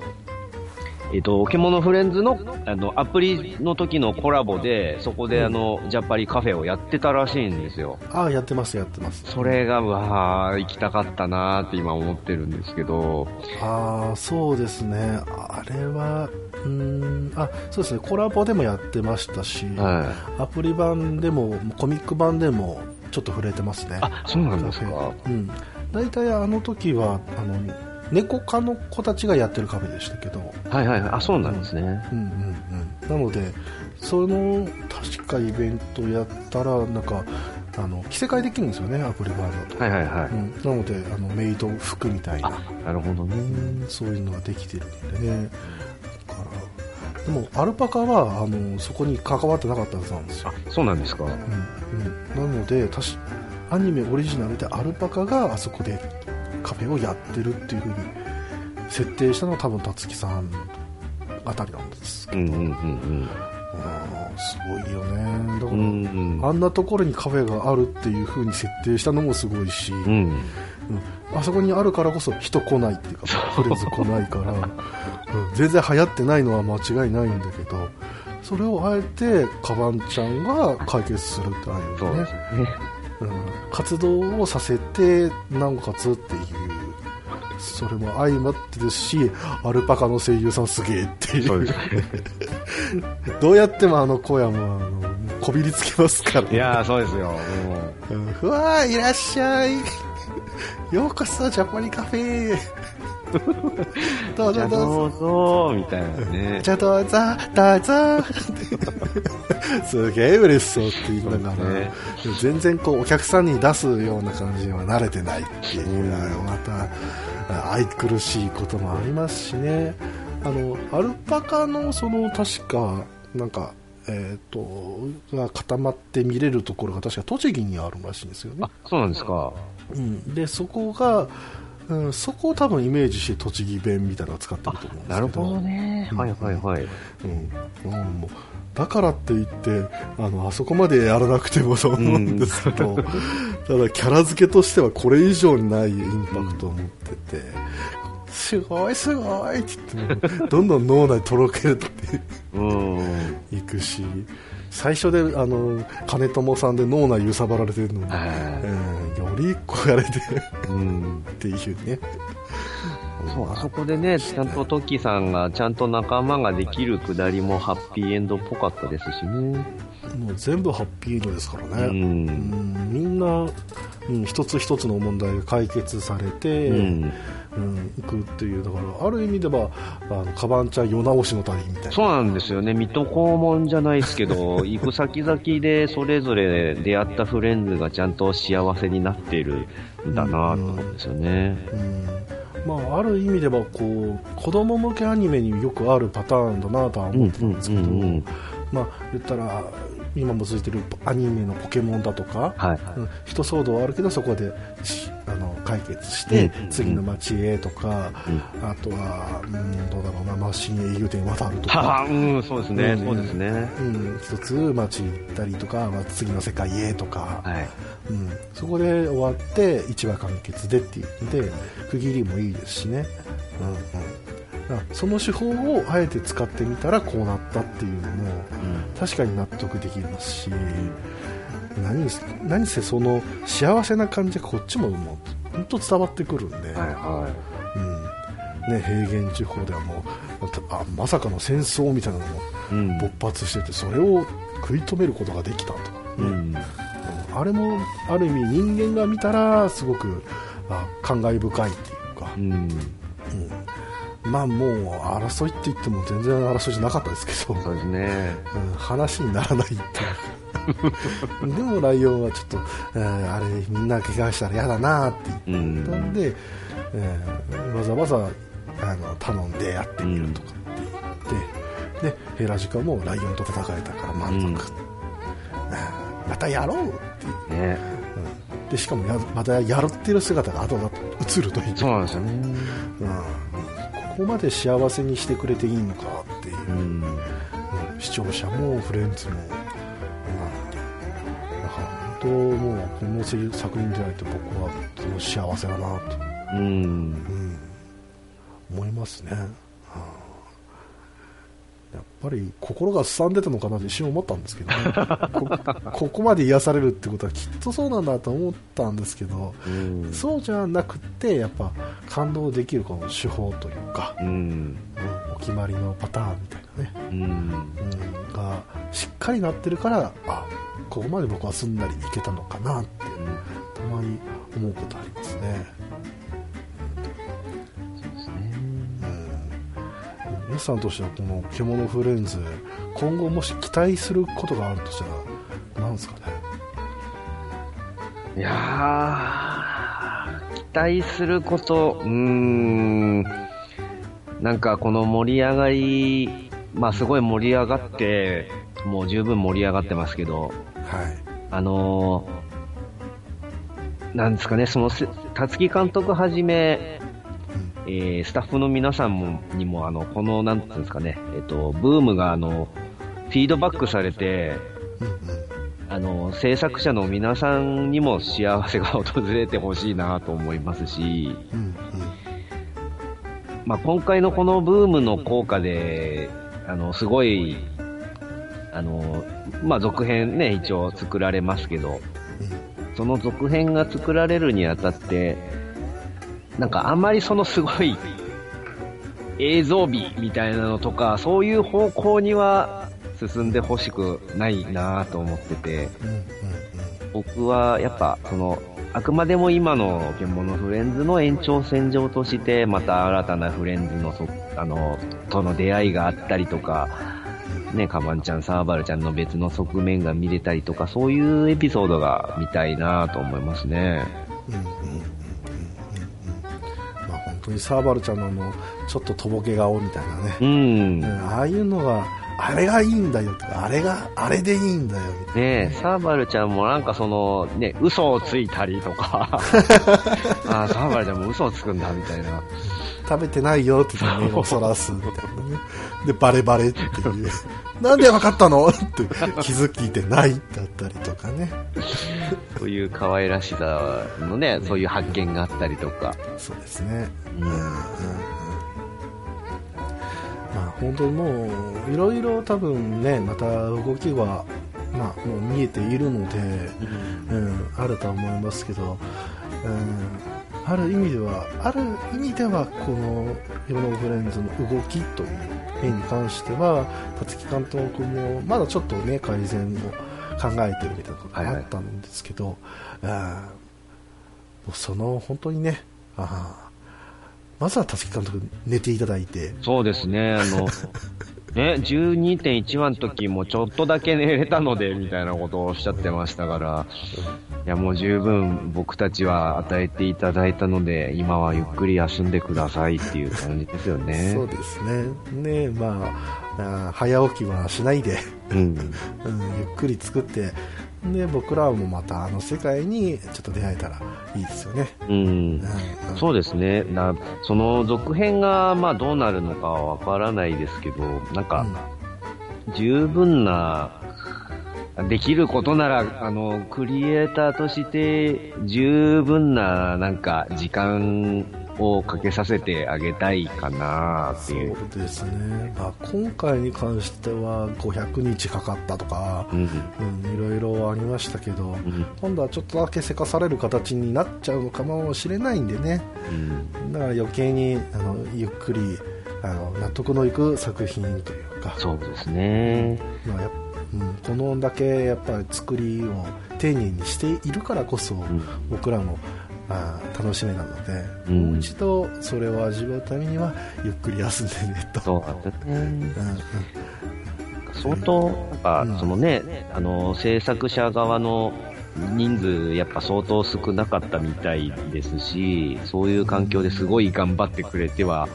えっ、と、獣フレンズの、あの、アプリの時のコラボで、そこであの、ジャパリカフェをやってたらしいんですよ。あやってますやってます。それが、うわー、行きたかったなーって今思ってるんですけど、ああそうですね。あれはうーんあそうですね。コラボでもやってましたし、はい。アプリ版でもコミック版でもちょっと触れてますね。あ、そうなんですか。うん、大体あの時はあの猫科の子たちがやってるカフェでしたけど、はいはいはい。あ、そうなんですね。うんうんうん、なのでその確かイベントやったらなんかあの着せ替えできるんですよねアプリ版だと、はいはいはい。うん、なのであのメイド服みたいななるほどね。うんそういうのができてるんでねだからでもアルパカはあのそこに関わってなかったはずなんですよあ、そうなんですか。うんうん、なので確アニメオリジナルでアルパカがあそこでカフェをやってるっていう風に設定したのは多分辰木さんあたりなんです。けど、うんうんうん。うんすごいよね。だから、うん。うん。うん。あんなところにカフェがあるっていう風に設定したのもすごいし、うん。うんあそこにあるからこそ人来ないっていうかフレーズ来ないから、うん。全然流行ってないのは間違いないんだけどそれをあえてカバンちゃんが解決するってああいうね。そうん活動をさせてなおかつっていうそれも相まってですしアルパカの声優さんすげえっていう。ね。どうやってもあの声はもうあのこびりつけますから、いやー、そうですよ。もうん。うわーいらっしゃい。ようこそジャパニカフェどうぞどうぞ。あどうぞ、みたいなね。じゃあどうぞどうぞ。すげえ嬉しそうって言いながら、ね。全然こうお客さんに出すような感じには慣れてないっていう、うんまたあ愛くるしいこともありますしね。あのアルパカのその確かなんかえー、とが固まって見れるところが確か栃木にあるらしいんですよね。あ、そうなんですか。うん、でそこが、うん、そこを多分イメージして栃木弁みたいなのを使ってると思うんですけどなるほどね。うんはいはいはい。うんうんもうだからって言ってあのあそこまでやらなくてもと思うんですけど、ただキャラ付けとしてはこれ以上にないインパクトを持ってて、すごいすごいって言ってもどんどん脳内とろけてうん。いくし最初であの金友さんで脳内揺さばられてるのに、はいうん、より一個やれてうん。っていうねそう、あそこでね、ちゃんとトッキーさんがちゃんと仲間ができるくだりもハッピーエンドっぽかったですしね。もう全部ハッピーエンドですからね、う。うんんみんな、うん、一つ一つの問題が解決されて、ううんん。行くっていうだからある意味ではあのカバンちゃん世直しの旅みたいなそうなんですよね。水戸黄門じゃないですけど、行く先々でそれぞれ出会ったフレンズがちゃんと幸せになっているんだなと思うんですよね。うんまあ、ある意味ではこう子供向けアニメによくあるパターンだなとは思ってたんですけど、うんうんうんうんまあ、言ったら今も続いてるアニメのポケモンだとか、はい。うん一騒動はあるけどそこでしあの解決して、うん次の街へとか、うん。あとは、うん、どうだろうなマシン英雄伝渡るとか、うん、そうですね、うん。そうですね。うん、一つ街行ったりとか、まあ、次の世界へとか、はい。うん、そこで終わって一話完結でっていうので区切りもいいですしね、うんうん、その手法をあえて使ってみたらこうなったっていうのも確かに納得できますし何せ何せその幸せな感じがこっちももう本当伝わってくるんで、はいはうん。ね、平原地方ではもうあまさかの戦争みたいなのも。勃発しててそれを食い止めることができたと、うん。あれもある意味人間が見たらすごくあ感慨深いっていうか。う、ん。うんまあもう争いって言っても全然争いじゃなかったですけど、そうですね。うん話にならないっていう。でもライオンはちょっと、えーあれみんな怪我したら嫌だなってう言っん。たんで、えーわざわざあの頼んでやってみるとかって言って、でヘラジカもライオンと戦えたから満足、うん。またやろうって言って。ね。うん。でしかもやまたやるってる姿が後々映るという。そうなんですよね。うん、ここまで幸せにしてくれていいのかっていう、うん。うん視聴者もフレンズも、うん、だから本当もうこの作品じゃないと僕は幸せだなと、うん。うん、思いますね、うんやっぱり心がすさんでたのかなって一瞬思ったんですけどね こここまで癒されるってことはきっとそうなんだと思ったんですけど、うん。そうじゃなくてやっぱ感動できるこの手法というか、うん。うんお決まりのパターンみたいなね、うん。うん、がしっかりなってるからあここまで僕はすんなりいけたのかなってたまに思うことありますね、皆さんとしてはこの「獣フレンズ」今後もし期待することがあるとしたら何ですかね？いやー、期待すること、うーん、なんかこの盛り上がり、まあすごい盛り上がって、もう十分盛り上がってますけど、はい。あのー、なんですかね、そのせ、辰木監督はじめ、えースタッフの皆さんもにも、あの、この、なんていうんですかね、えっと、ブームが、あの、フィードバックされて、うんうんあの、制作者の皆さんにも幸せが訪れてほしいなと思いますし、うんまあ、今回のこのブームの効果で、あの、すごい、あの、まあ、続編ね、一応作られますけど、その続編が作られるにあたって、なんかあんまりそのすごい映像美みたいなのとか、そういう方向には進んでほしくないなと思ってて、僕はやっぱその、あくまでも今の獣フレンズの延長線上として、また新たなフレンズのそ、あの、との出会いがあったりとか、ね、カバンちゃん、サーバルちゃんの別の側面が見れたりとか、そういうエピソードが見たいなと思いますね。うんにサーバルちゃんのあのちょっととぼけ顔みたいなね、うん。うんああいうのがあれがいいんだよとかあれがあれでいいんだよみたいねえ、サーバルちゃんもなんかその、ね、嘘をついたりとか、ああ、サーバルちゃんも嘘をつくんだ、みたいな。な食べてないよって目を そらすみたいなね。でバレバレっていう。なんでわかったの？って気づいてないだったりとかね。そういう可愛らしさのね、そういう発見があったりとか。そうですね。うん。まあ本当にもういろいろ多分ねまた動きはまあもう見えているので、うん、あるとは思いますけど、うん、ある意味ではある意味ではこの「ヨノフレンズ」の動きという面に関しては辰木監督もまだちょっとね改善を考えてるみたいなことがあったんですけど、あーもうその本当にねあーまずは辰木監督寝ていただいて。そうですね、あの、ね、12.1話の時もちょっとだけ寝れたので、みたいなことをおっしゃってましたから、いやもう十分僕たちは与えていただいたので、今はゆっくり休んでくださいっていう感じですよね。そうですねねまああー早起きはしないで、うん。うん、ゆっくり作ってで僕らもまたあの世界にちょっと出会えたらいいですよね、うんうん。そうですね。なその続編がまあどうなるのかはわからないですけど、なんか、十分な、できることなら、あの、クリエイターとして十分な、なんか、時間をかけさせてあげたいかなってそういう。ですね、まあ、今回に関しては500日かかったとか、うん。うん、いろいろありましたけど、うん。今度はちょっとだけせかされる形になっちゃうのかもしれないんでねうん。だから余計にあのゆっくりあの納得のいく作品というかそうですね。まあやっうん、このだけやっぱり作りを丁寧にしているからこそ、うん。僕らもあー楽しめなので、うん。もう一度それを味わうためにはゆっくり休んでねと。そうなんです相当、なんか、うん。そのね、あの、制作者側の人数、やっぱ相当少なかったみたいですし、そういう環境ですごい頑張ってくれては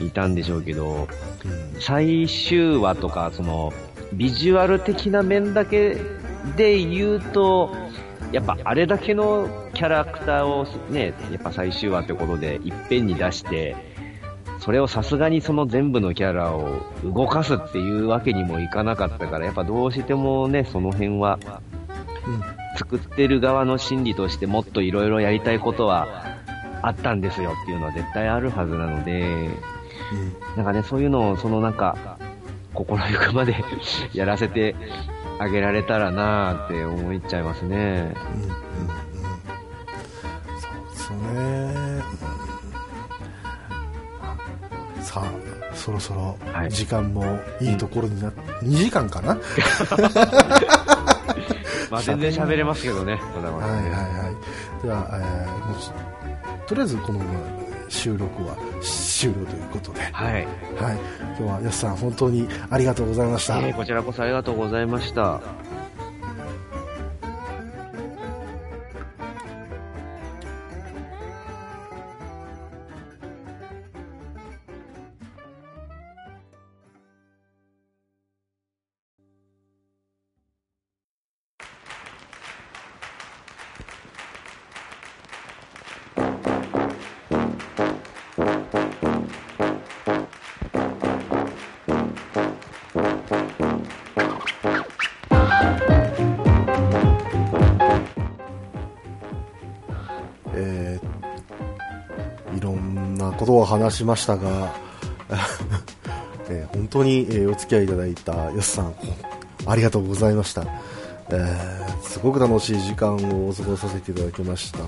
いたんでしょうけど、うん。最終話とか、その、ビジュアル的な面だけで言うと、やっぱあれだけのキャラクターをね、やっぱ最終話ってことでいっぺんに出して、それをさすがにその全部のキャラを動かすっていうわけにもいかなかったから、やっぱどうしてもね、その辺はうん作ってる側の心理としてもっといろいろやりたいことはあったんですよっていうのは絶対あるはずなので、なんかね、そういうのを、そのなんか、心ゆくまで やらせてあげられたらなーって思っちゃいますね。うんうんうん。そうですね、うんさあそろそろはい。時間もいいところになって、2時間かな？まあ全然喋れますけどね、まだまだねはいはいはい。では、えーとりあえずこの収録は終了ということで、はい、はい。今日はやすさん本当にありがとうございました、えーこちらこそありがとうございました。話しましたが、えー本当に、えーお付き合いいただいたやすさんありがとうございました、えーすごく楽しい時間を過ごさせていただきました。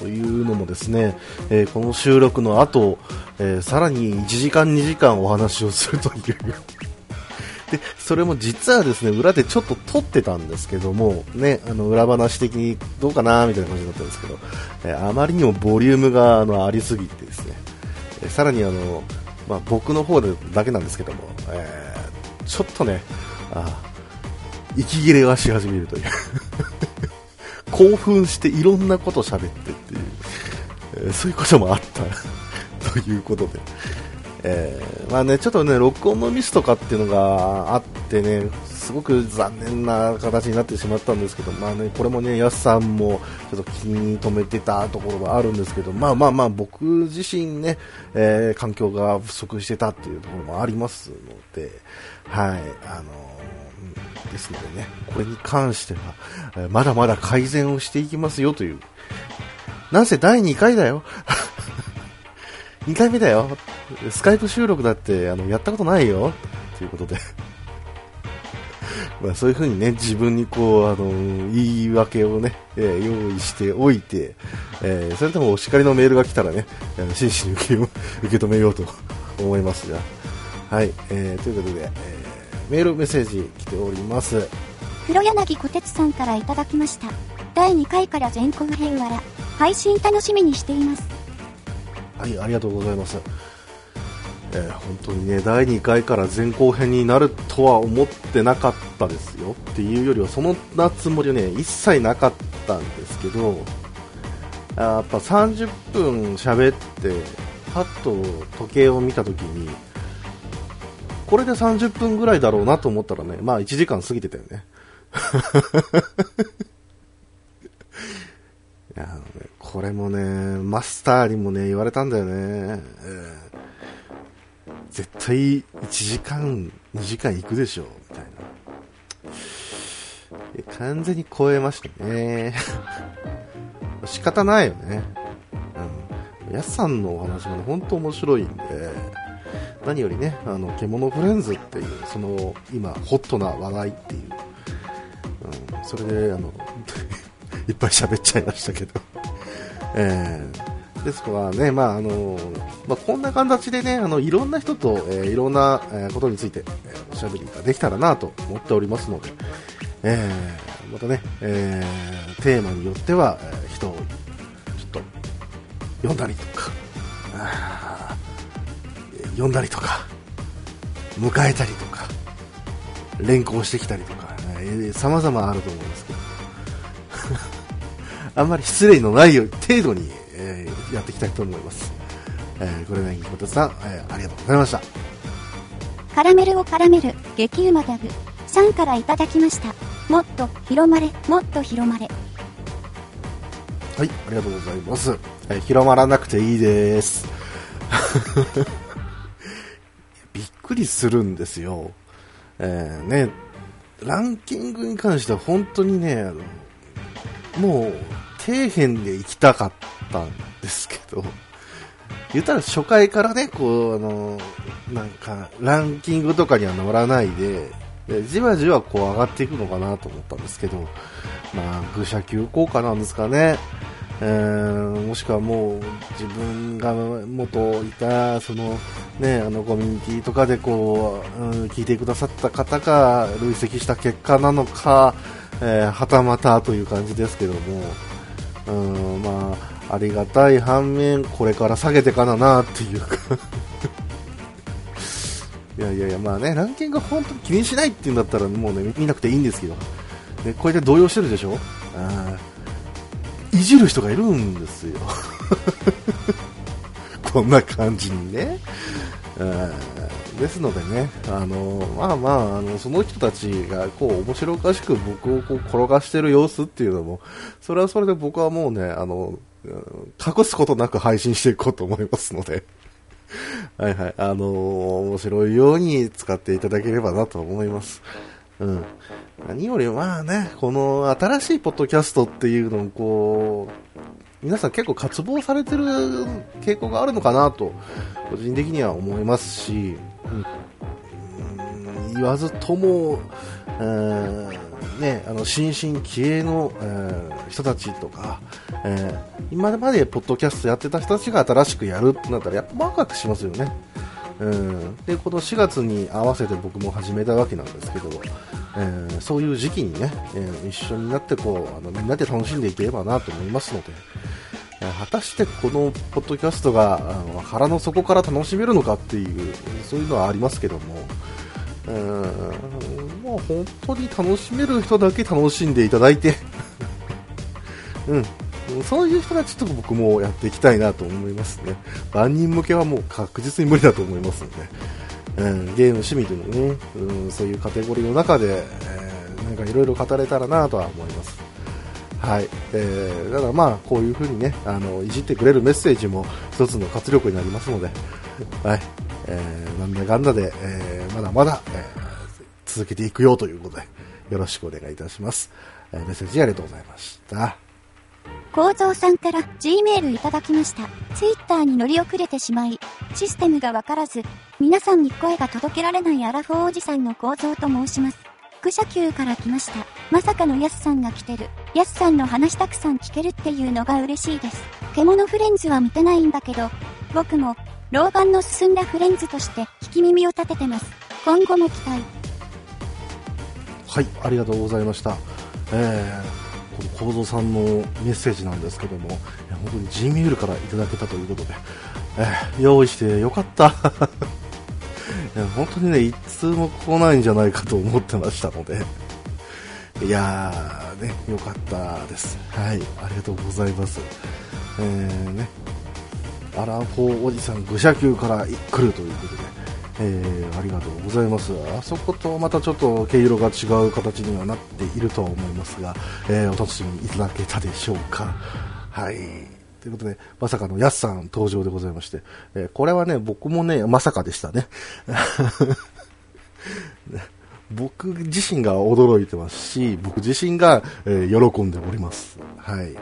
というのもですね、えーこの収録の後、えーさらに1時間2時間お話をするという。で、それも実はですね、裏でちょっと撮ってたんですけども、ね、あの、裏話的にどうかなみたいな感じだったんですけど、えーあまりにもボリュームがあのありすぎてですね、さらにあの、まあ、僕の方でだけなんですけども、えーちょっとね、あ息切れがし始めるという。興奮していろんなこと喋ってっていう、えーそういうこともあった ということで、えーまあね、ちょっとね、録音のミスとかっていうのがあってね、すごく残念な形になってしまったんですけど、まあね、これもね、やすさんもちょっと気に留めてたところがあるんですけど、まあまあまあ、僕自身ね、えー環境が不足してたっていうところもありますので、はい、あのうんですのでね、これに関しては、まだまだ改善をしていきますよという。なんせ第2回だよ。2回目だよ。スカイプ収録だって、あの、やったことないよ。ということで。まあ、そういうふうにね、自分にこう、あの、言い訳をね、えー用意しておいて、えーそれともお叱りのメールが来たらね、あの真摯に受け 受け止めようと思いますが。はい、えーということで、えーメールメッセージ来ております。黒柳小鉄さんからいただきました。第2回から前後編わら、配信楽しみにしています。はい、ありがとうございます。えー本当にね、第2回から前後編になるとは思ってなかったですよっていうよりは、そのなつもりはね、一切なかったんですけど、やっぱ30分喋って、パッと時計を見たときに、これで30分ぐらいだろうなと思ったらね、まあ1時間過ぎてたよね。いやねこれもね、マスターにもね、言われたんだよね。えー絶対1時間、2時間行くでしょ、みたいな。完全に超えましたね。仕方ないよね。うん。やすさんのお話もね、本当面白いんで、何よりね、あの、獣フレンズっていう、その、今、ホットな話題っていう、うん、それで、あの、いっぱい喋っちゃいましたけど。えーですからね、まああのまあ、こんな形でね、あのいろんな人と、えーいろんな、えことについて、えーおしゃべりができたらなと思っておりますので、えーまたね、えーテーマによっては、えー人をちょっと読んだりとか、あー読んだりとか、迎えたりとか、連行してきたりとか、えー様々あると思うんですけど、あんまり失礼のない程度に、やっていきたいと思います。えー、これね、小鉄さん、えーありがとうございました。カラメルを絡める激うまギャグさんからいただきました。もっと広まれ、もっと広まれ。はい、ありがとうございます。えー広まらなくていいです。びっくりするんですよ。えーね、ランキングに関しては本当にね、もう、底辺で行きたかったんですけど、言ったら初回からね、こう、あの、なんか、ランキングとかには乗らないで、でじわじわこう上がっていくのかなと思ったんですけど、まあ、愚者級効果なんですかね。えーもしくはもう自分が元いたその、ね、あのコミュニティとかでこう、うん聞いてくださった方が累積した結果なのか、えーはたまたという感じですけども、うんまあ、ありがたい反面これから下げてかななっていうか。いやいやいや、まあね、ランキング本当に気にしないっていうんだったらもうね見なくていいんですけど、ね、こうやって動揺してるでしょ？あいじる人がいるんですよ。こんな感じにね。うんですのでね、あのまあまあ、あのその人たちがこう面白おかしく僕をこう転がしてる様子っていうのも、それはそれで僕はもうね、あの、隠すことなく配信していこうと思いますので、はいはい、あの面白いように使っていただければなと思います。うん。何よりまあね、この新しいポッドキャストっていうのをこう、皆さん結構渇望されてる傾向があるのかなと、個人的には思いますし、うん、言わずとも、えーね、あの新進気鋭の、えー人たちとか、えー今までポッドキャストやってた人たちが新しくやるってなったらやっぱワクワクしますよね。うん、でこの4月に合わせて僕も始めたわけなんですけど、えーそういう時期にね、えー一緒になってこうあのみんなで楽しんでいければなと思いますので、果たしてこのポッドキャストがあの腹の底から楽しめるのかっていうそういうのはありますけども、うん、もう本当に楽しめる人だけ楽しんでいただいて、うん、そういう人たちと僕もやっていきたいなと思いますね。万人向けはもう確実に無理だと思いますので、うん、ゲーム趣味というのね、うん、そういうカテゴリーの中で、えーなんかいろいろ語れたらなとは思います。はい、えー、だからまあこういう風にねあのいじってくれるメッセージも一つの活力になりますので、はい、えー、なんだかんだで、えーまだまだ、えー続けていくよということでよろしくお願いいたします。えーメッセージありがとうございました。構造さんから G メールいただきました。ツイッターに乗り遅れてしまい、システムがわからず、皆さんに声が届けられないアラフォーおじさんの構造と申します。副社級から来ました。まさかのヤスさんが来てる。ヤスさんの話たくさん聞けるっていうのが嬉しいです。獣フレンズは見てないんだけど、僕も、老眼の進んだフレンズとして聞き耳を立ててます。今後も期待。はい、ありがとうございました。えー、この構造さんのメッセージなんですけども、いや本当に G メールからいただけたということで、えー用意してよかった。いや本当にね、いつも来ないんじゃないかと思ってましたので、いやー、ね、よかったです。はい、ありがとうございます。えー、ね、アラフォーおじさん愚者級から来るということで、えーありがとうございます。あそことまたちょっと毛色が違う形にはなっているとは思いますが、えーお楽しみいただけたでしょうか。はい。ということで、まさかのやすさん登場でございまして、えこれはね、僕もね、まさかでした ね。僕自身が驚いてますし、僕自身が、えー喜んでおります。はい。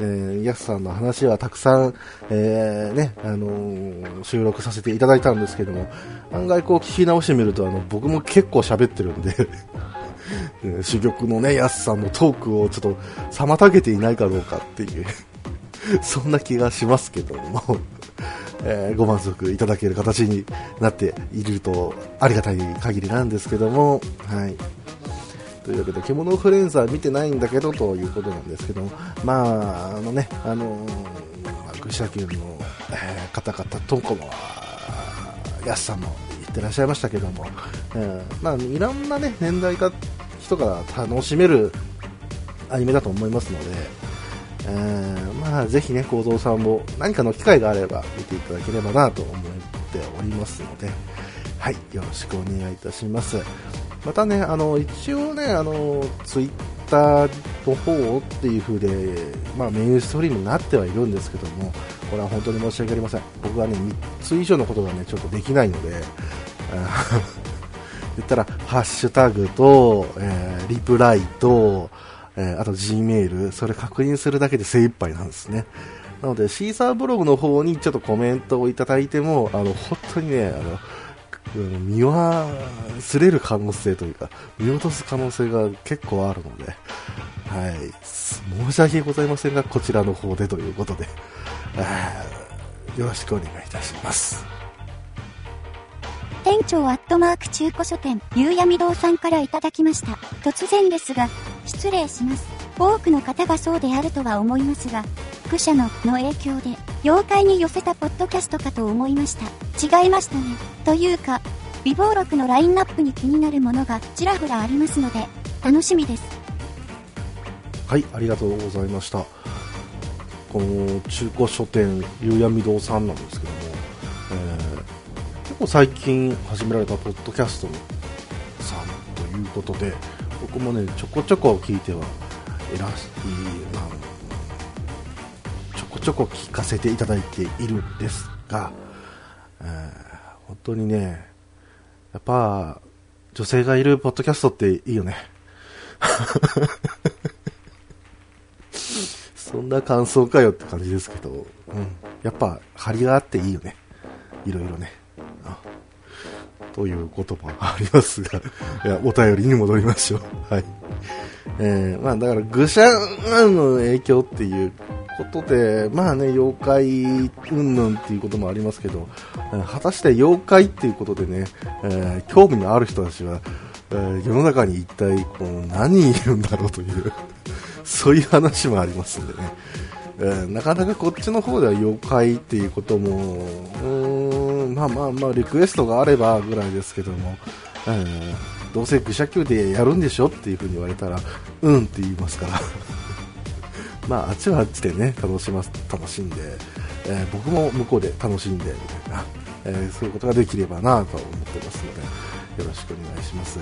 えー、ヤスさんの話はたくさん、えーね、あのー収録させていただいたんですけども、案外こう聞き直してみると、あの、僕も結構喋ってるんで、え 珠玉のね、ヤスさんのトークをちょっと妨げていないかどうかっていう、そんな気がしますけども、えーご満足いただける形になっているとありがたい限りなんですけども、はい。というわけで、獣フレンザ見てないんだけどということなんですけども、まあ、あのね、あのーまあ、愚者級の、えー方々とこの、やすさんも言ってらっしゃいましたけども、えーまあ、いろんなね、年代が、人が楽しめるアニメだと思いますので、えーまあ、ぜひね、幸三さんも何かの機会があれば見ていただければなと思っておりますので、はい、よろしくお願いいたします。またね、あの、一応ね、あの、ツイッターの方っていう風で、まあ、メインストリームになってはいるんですけども、これは本当に申し訳ありません。僕はね、3つ以上のことがね、ちょっとできないので、言ったら、ハッシュタグと、えーリプライと、えーあと G メール、それ確認するだけで精一杯なんですね。なので、シーサーブログの方にちょっとコメントをいただいても、あの、本当にね、あの、見忘れる可能性というか、見落とす可能性が結構あるので、はい、申し訳ございませんが、こちらの方でということで、よろしくお願いいたします。店長アットマーク中古書店、ゆうやみ堂さんからいただきました。突然ですが、失礼します。多くの方がそうであるとは思いますが、愚者の、の影響で、妖怪に寄せたポッドキャストかと思いました。違いましたね。というか、微暴録のラインナップに気になるものがちらほらありますので、楽しみです。はい、ありがとうございました。この中古書店、ゆうやみ堂さんなんですけども、えー構最近始められたポッドキャストさんということで、僕もね、ちょこちょこ聞いてはいらし、いまあちょこちょこ聞かせていただいているんですが、えー本当にね、やっぱ、女性がいるポッドキャストっていいよね。そんな感想かよって感じですけど、うん。やっぱ、張りがあっていいよね。いろいろね。という言葉がありますが、いや、お便りに戻りましょう。はい。えー、まあだから、愚者の影響っていうことで、まあね、妖怪云々っていうこともありますけど、果たして妖怪っていうことでね、えー、興味のある人たちは、えー、世の中に一体こう何人いるんだろうという そういう話もありますんでね、えー、なかなかこっちの方では妖怪っていうことも、うん、まあまあまあ、リクエストがあればぐらいですけども、えー、どうせ愚者級でやるんでしょっていう風に言われたら、うんって言いますから まあ、あっちはあっちでね、楽します、楽しんで、えー、僕も向こうで楽しんで、みたいな、えー、そういうことができればなと思ってますので、よろしくお願いします。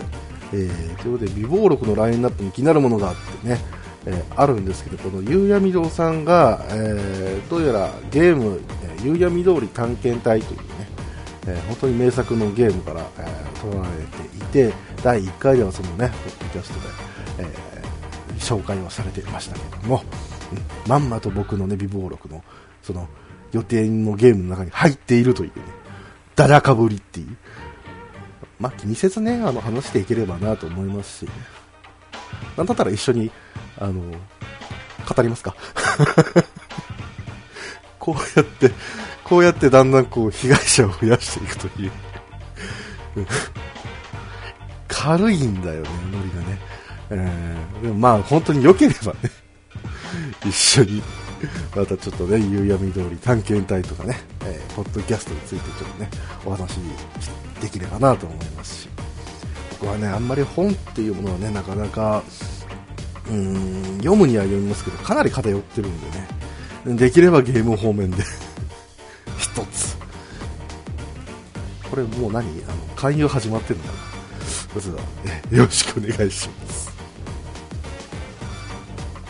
えー、ということで、美貌録のラインナップに気になるものがあってね、えー、あるんですけど、この夕闇堂さんが、えー、どうやらゲーム、え夕闇通り探検隊というね、えー、本当に名作のゲームから、えー、取られていて、第1回ではそのね、ポッドキャストで、えー、紹介をされていましたけども、うん、まんまと僕のね、美貌録の、その、予定のゲームの中に入っているというね、だらかぶりっていう。まあ、気にせずね、あの、話していければなと思いますし、なんだったら一緒に、あの、語りますか こうやって、こうやってだんだんこう被害者を増やしていくという。軽いんだよね、ノリがね。えー、でもまあ本当に良ければね一緒に、またちょっとね、夕闇通り探検隊とかね、えー、ポッドキャストについてちょっとね、お話できればなと思いますし、僕はね、あんまり本っていうものはね、なかなか、うん、読むには読みますけど、かなり偏ってるんでね、できればゲーム方面でこれもう何？あの、勧誘始まってるのかなまずは、よろしくお願いします。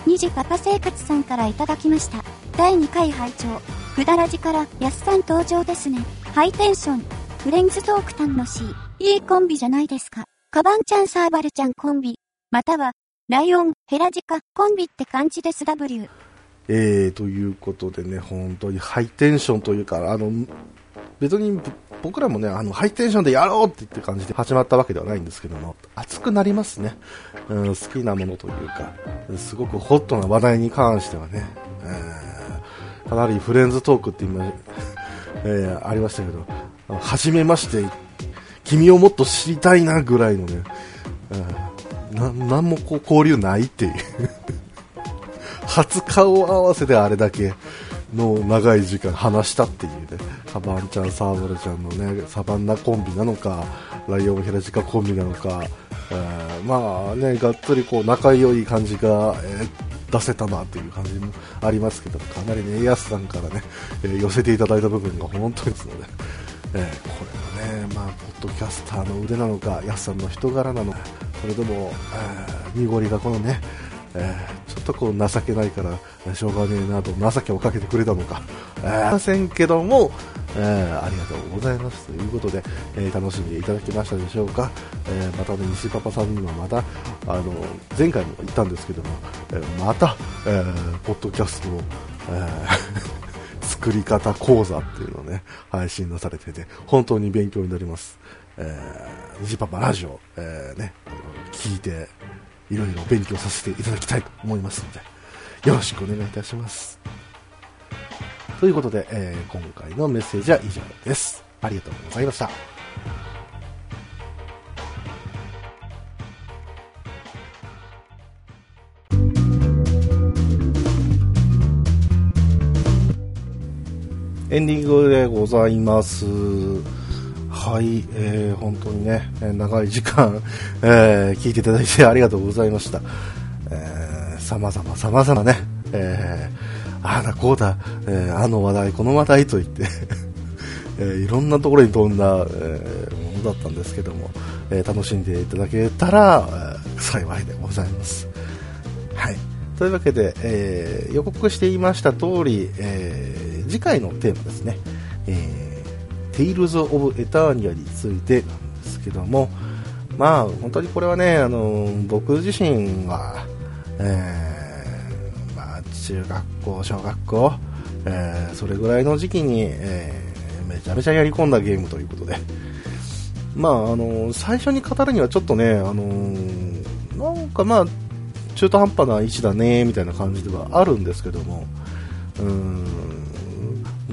2時パパ生活さんからいただきました。第2回拝聴くだらじから、やすさん登場ですね。ハイテンション。フレンズトーク楽しい。いいコンビじゃないですか。カバンちゃんサーバルちゃんコンビ。または、ライオン、ヘラジカ、コンビって感じです W。えー、ということでね、本当にハイテンションというか、あの、別に僕らもね、あの、ハイテンションでやろうって言って感じで始まったわけではないんですけども、熱くなりますね。うん、好きなものというか、すごくホットな話題に関してはね、えー、かなりフレンズトークって今、えー、ありましたけど、初めまして、君をもっと知りたいなぐらいのね、うん、な、なんもこう交流ないっていう 初顔合わせであれだけ、の長い時間話したっていうね、サバンちゃん、サーバルちゃんのね、サバンナコンビなのか、ライオンヘラジカコンビなのか、えー、まあね、がっつりこう仲良い感じが、えー、出せたなという感じもありますけど、かなりね、ヤスさんからね、えー、寄せていただいた部分が本当にですので、え、これはね、まあ、ポッドキャスターの腕なのか、ヤスさんの人柄なのか、それでも、えー、濁りがこのね、えー、ちょっとこう情けないからしょうがねえなと情けをかけてくれたのか、えー、ませんけども、えー、ありがとうございますということで、えー、楽しんでいただけましたでしょうか、え、またね西パパさんにはまたあの前回も言ったんですけども、え、また、えー、ポッドキャストの、え 作り方講座っていうのをね、配信なされてて、本当に勉強になります。えー、虹パパラジオ、えー、ね、聞いて、いろいろ勉強させていただきたいと思いますので、よろしくお願いいたします。ということで、えー、今回のメッセージは以上です。ありがとうございました。エンディングでございます。はい、えー、本当にね、長い時間、えー、聞いていただいて ありがとうございました。えー、様々様々ね、えー、ああだこうだ、えー、あの話題、この話題と言って えー、いろんなところに飛んだ、えー、ものだったんですけども、えー、楽しんでいただけたら、えー、幸いでございます。はい。というわけで、えー、予告していました通り、えー、次回のテーマですね、えーテイルズ・オブ・エターニアについてなんですけども、まあ、本当にこれはね、あの僕自身は、えー、まあ、中学校、小学校、えー、それぐらいの時期に、えー、めちゃめちゃやり込んだゲームということで、まあ、あの最初に語るにはちょっとね、あのなんかまあ、中途半端な位置だねみたいな感じではあるんですけども、うーん、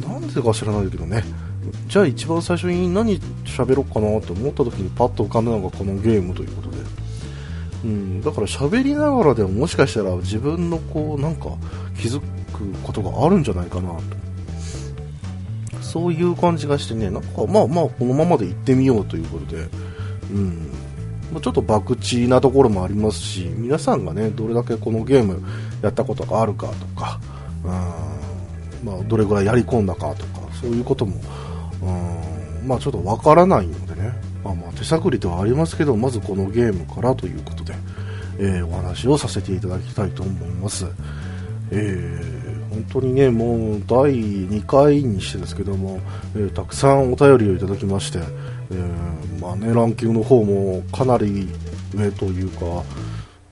なんでか知らないけどね、じゃあ一番最初に何喋ろうかなと思った時にパッと浮かんだのがこのゲームということで、うん、だから喋りながらでももしかしたら自分のこうなんか気づくことがあるんじゃないかなと。そういう感じがしてね、なんかまあまあこのままで行ってみようということで、うん、まちょっと博打なところもありますし、皆さんがね、どれだけこのゲームやったことがあるかとか、うん。まあ、どれぐらいやり込んだかとか、そういうことも、うん。まあちょっとわからないのでね、まあまあ手探りではありますけど、まずこのゲームからということで、えーお話をさせていただきたいと思います。えー本当にね、もう第2回にしてですけども、えーたくさんお便りをいただきまして、えーまあね、ランキングの方もかなり上というか、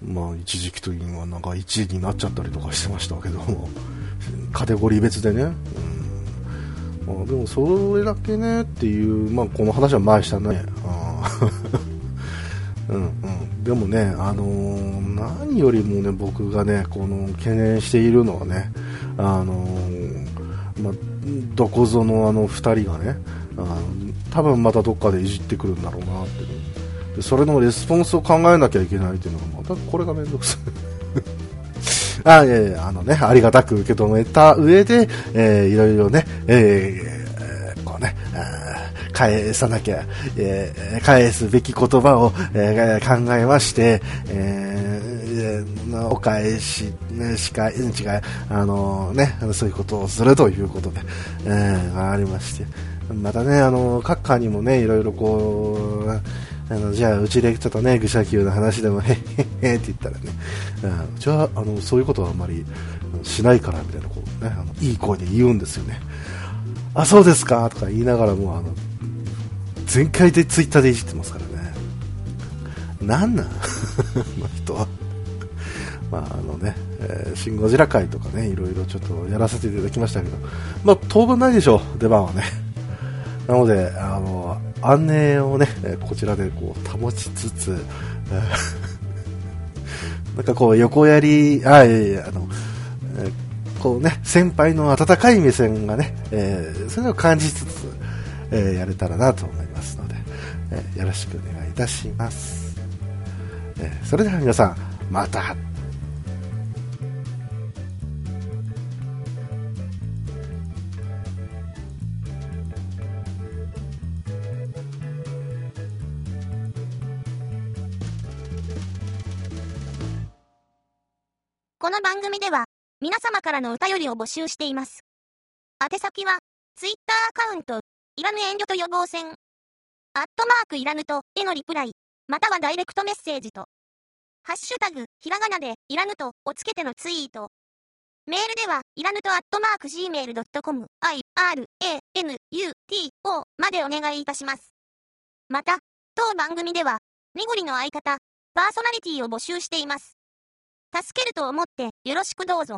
まあ、一時期というのはなんか1位になっちゃったりとかしてましたけども、カテゴリー別でね、うん。まあ、でもそれだけねっていう、まあ、この話は前したね。うん、でもね、あのー何よりもね僕がねこの懸念しているのはね、あのーまあ、どこぞのあの2人がねあの多分またどっかでいじってくるんだろうなって。いうでそれのレスポンスを考えなきゃいけないっていうのがまたこれが面倒くさい。あいやいやあのねありがたく受け止めた上で、えーいろいろね、えーこうね返さなきゃ、えー返すべき言葉を、えー考えまして、えーお返し、ね、しか、違う、あのね、そういうことをするということで、えーありまして、またね、あの、各課にもね、いろいろこう、あの、じゃあ、うちでちょっとね、愚者級の話でも、へへへって言ったらね、うんうちは、あの、そういうことはあんまりしないから、みたいな、こうね、あの、いい声で言うんですよね。あ、そうですかとか言いながらも、あの、全開でツイッターでいじってますからね。なんなん この人は。まああのね、えーシン・ゴジラ会とかね、いろいろちょっとやらせていただきましたけど、まあ当分ないでしょう、出番はね。なので、あの、安寧をね、こちらでこう保ちつつ、なんかこう横やり、あ、いやいや、あの、えこうね、先輩の温かい目線がね、えーそれを感じつつ、えーやれたらなと思いますので、えーよろしくお願いいたします。えそれでは皆さん、また。の番組では、皆様からのお便りを募集しています。宛先は、ツイッターアカウント、いらぬ遠慮と予防線、アットマークいらぬと、へのリプライ、またはダイレクトメッセージと、ハッシュタグ、ひらがなで、いらぬと、をつけてのツイート。メールでは、いらぬとアットマーク gmail.com、i, r, a, n, u, t, o までお願いいたします。また、当番組では、みごりの相方、パーソナリティを募集しています。助けると思ってよろしくどうぞ。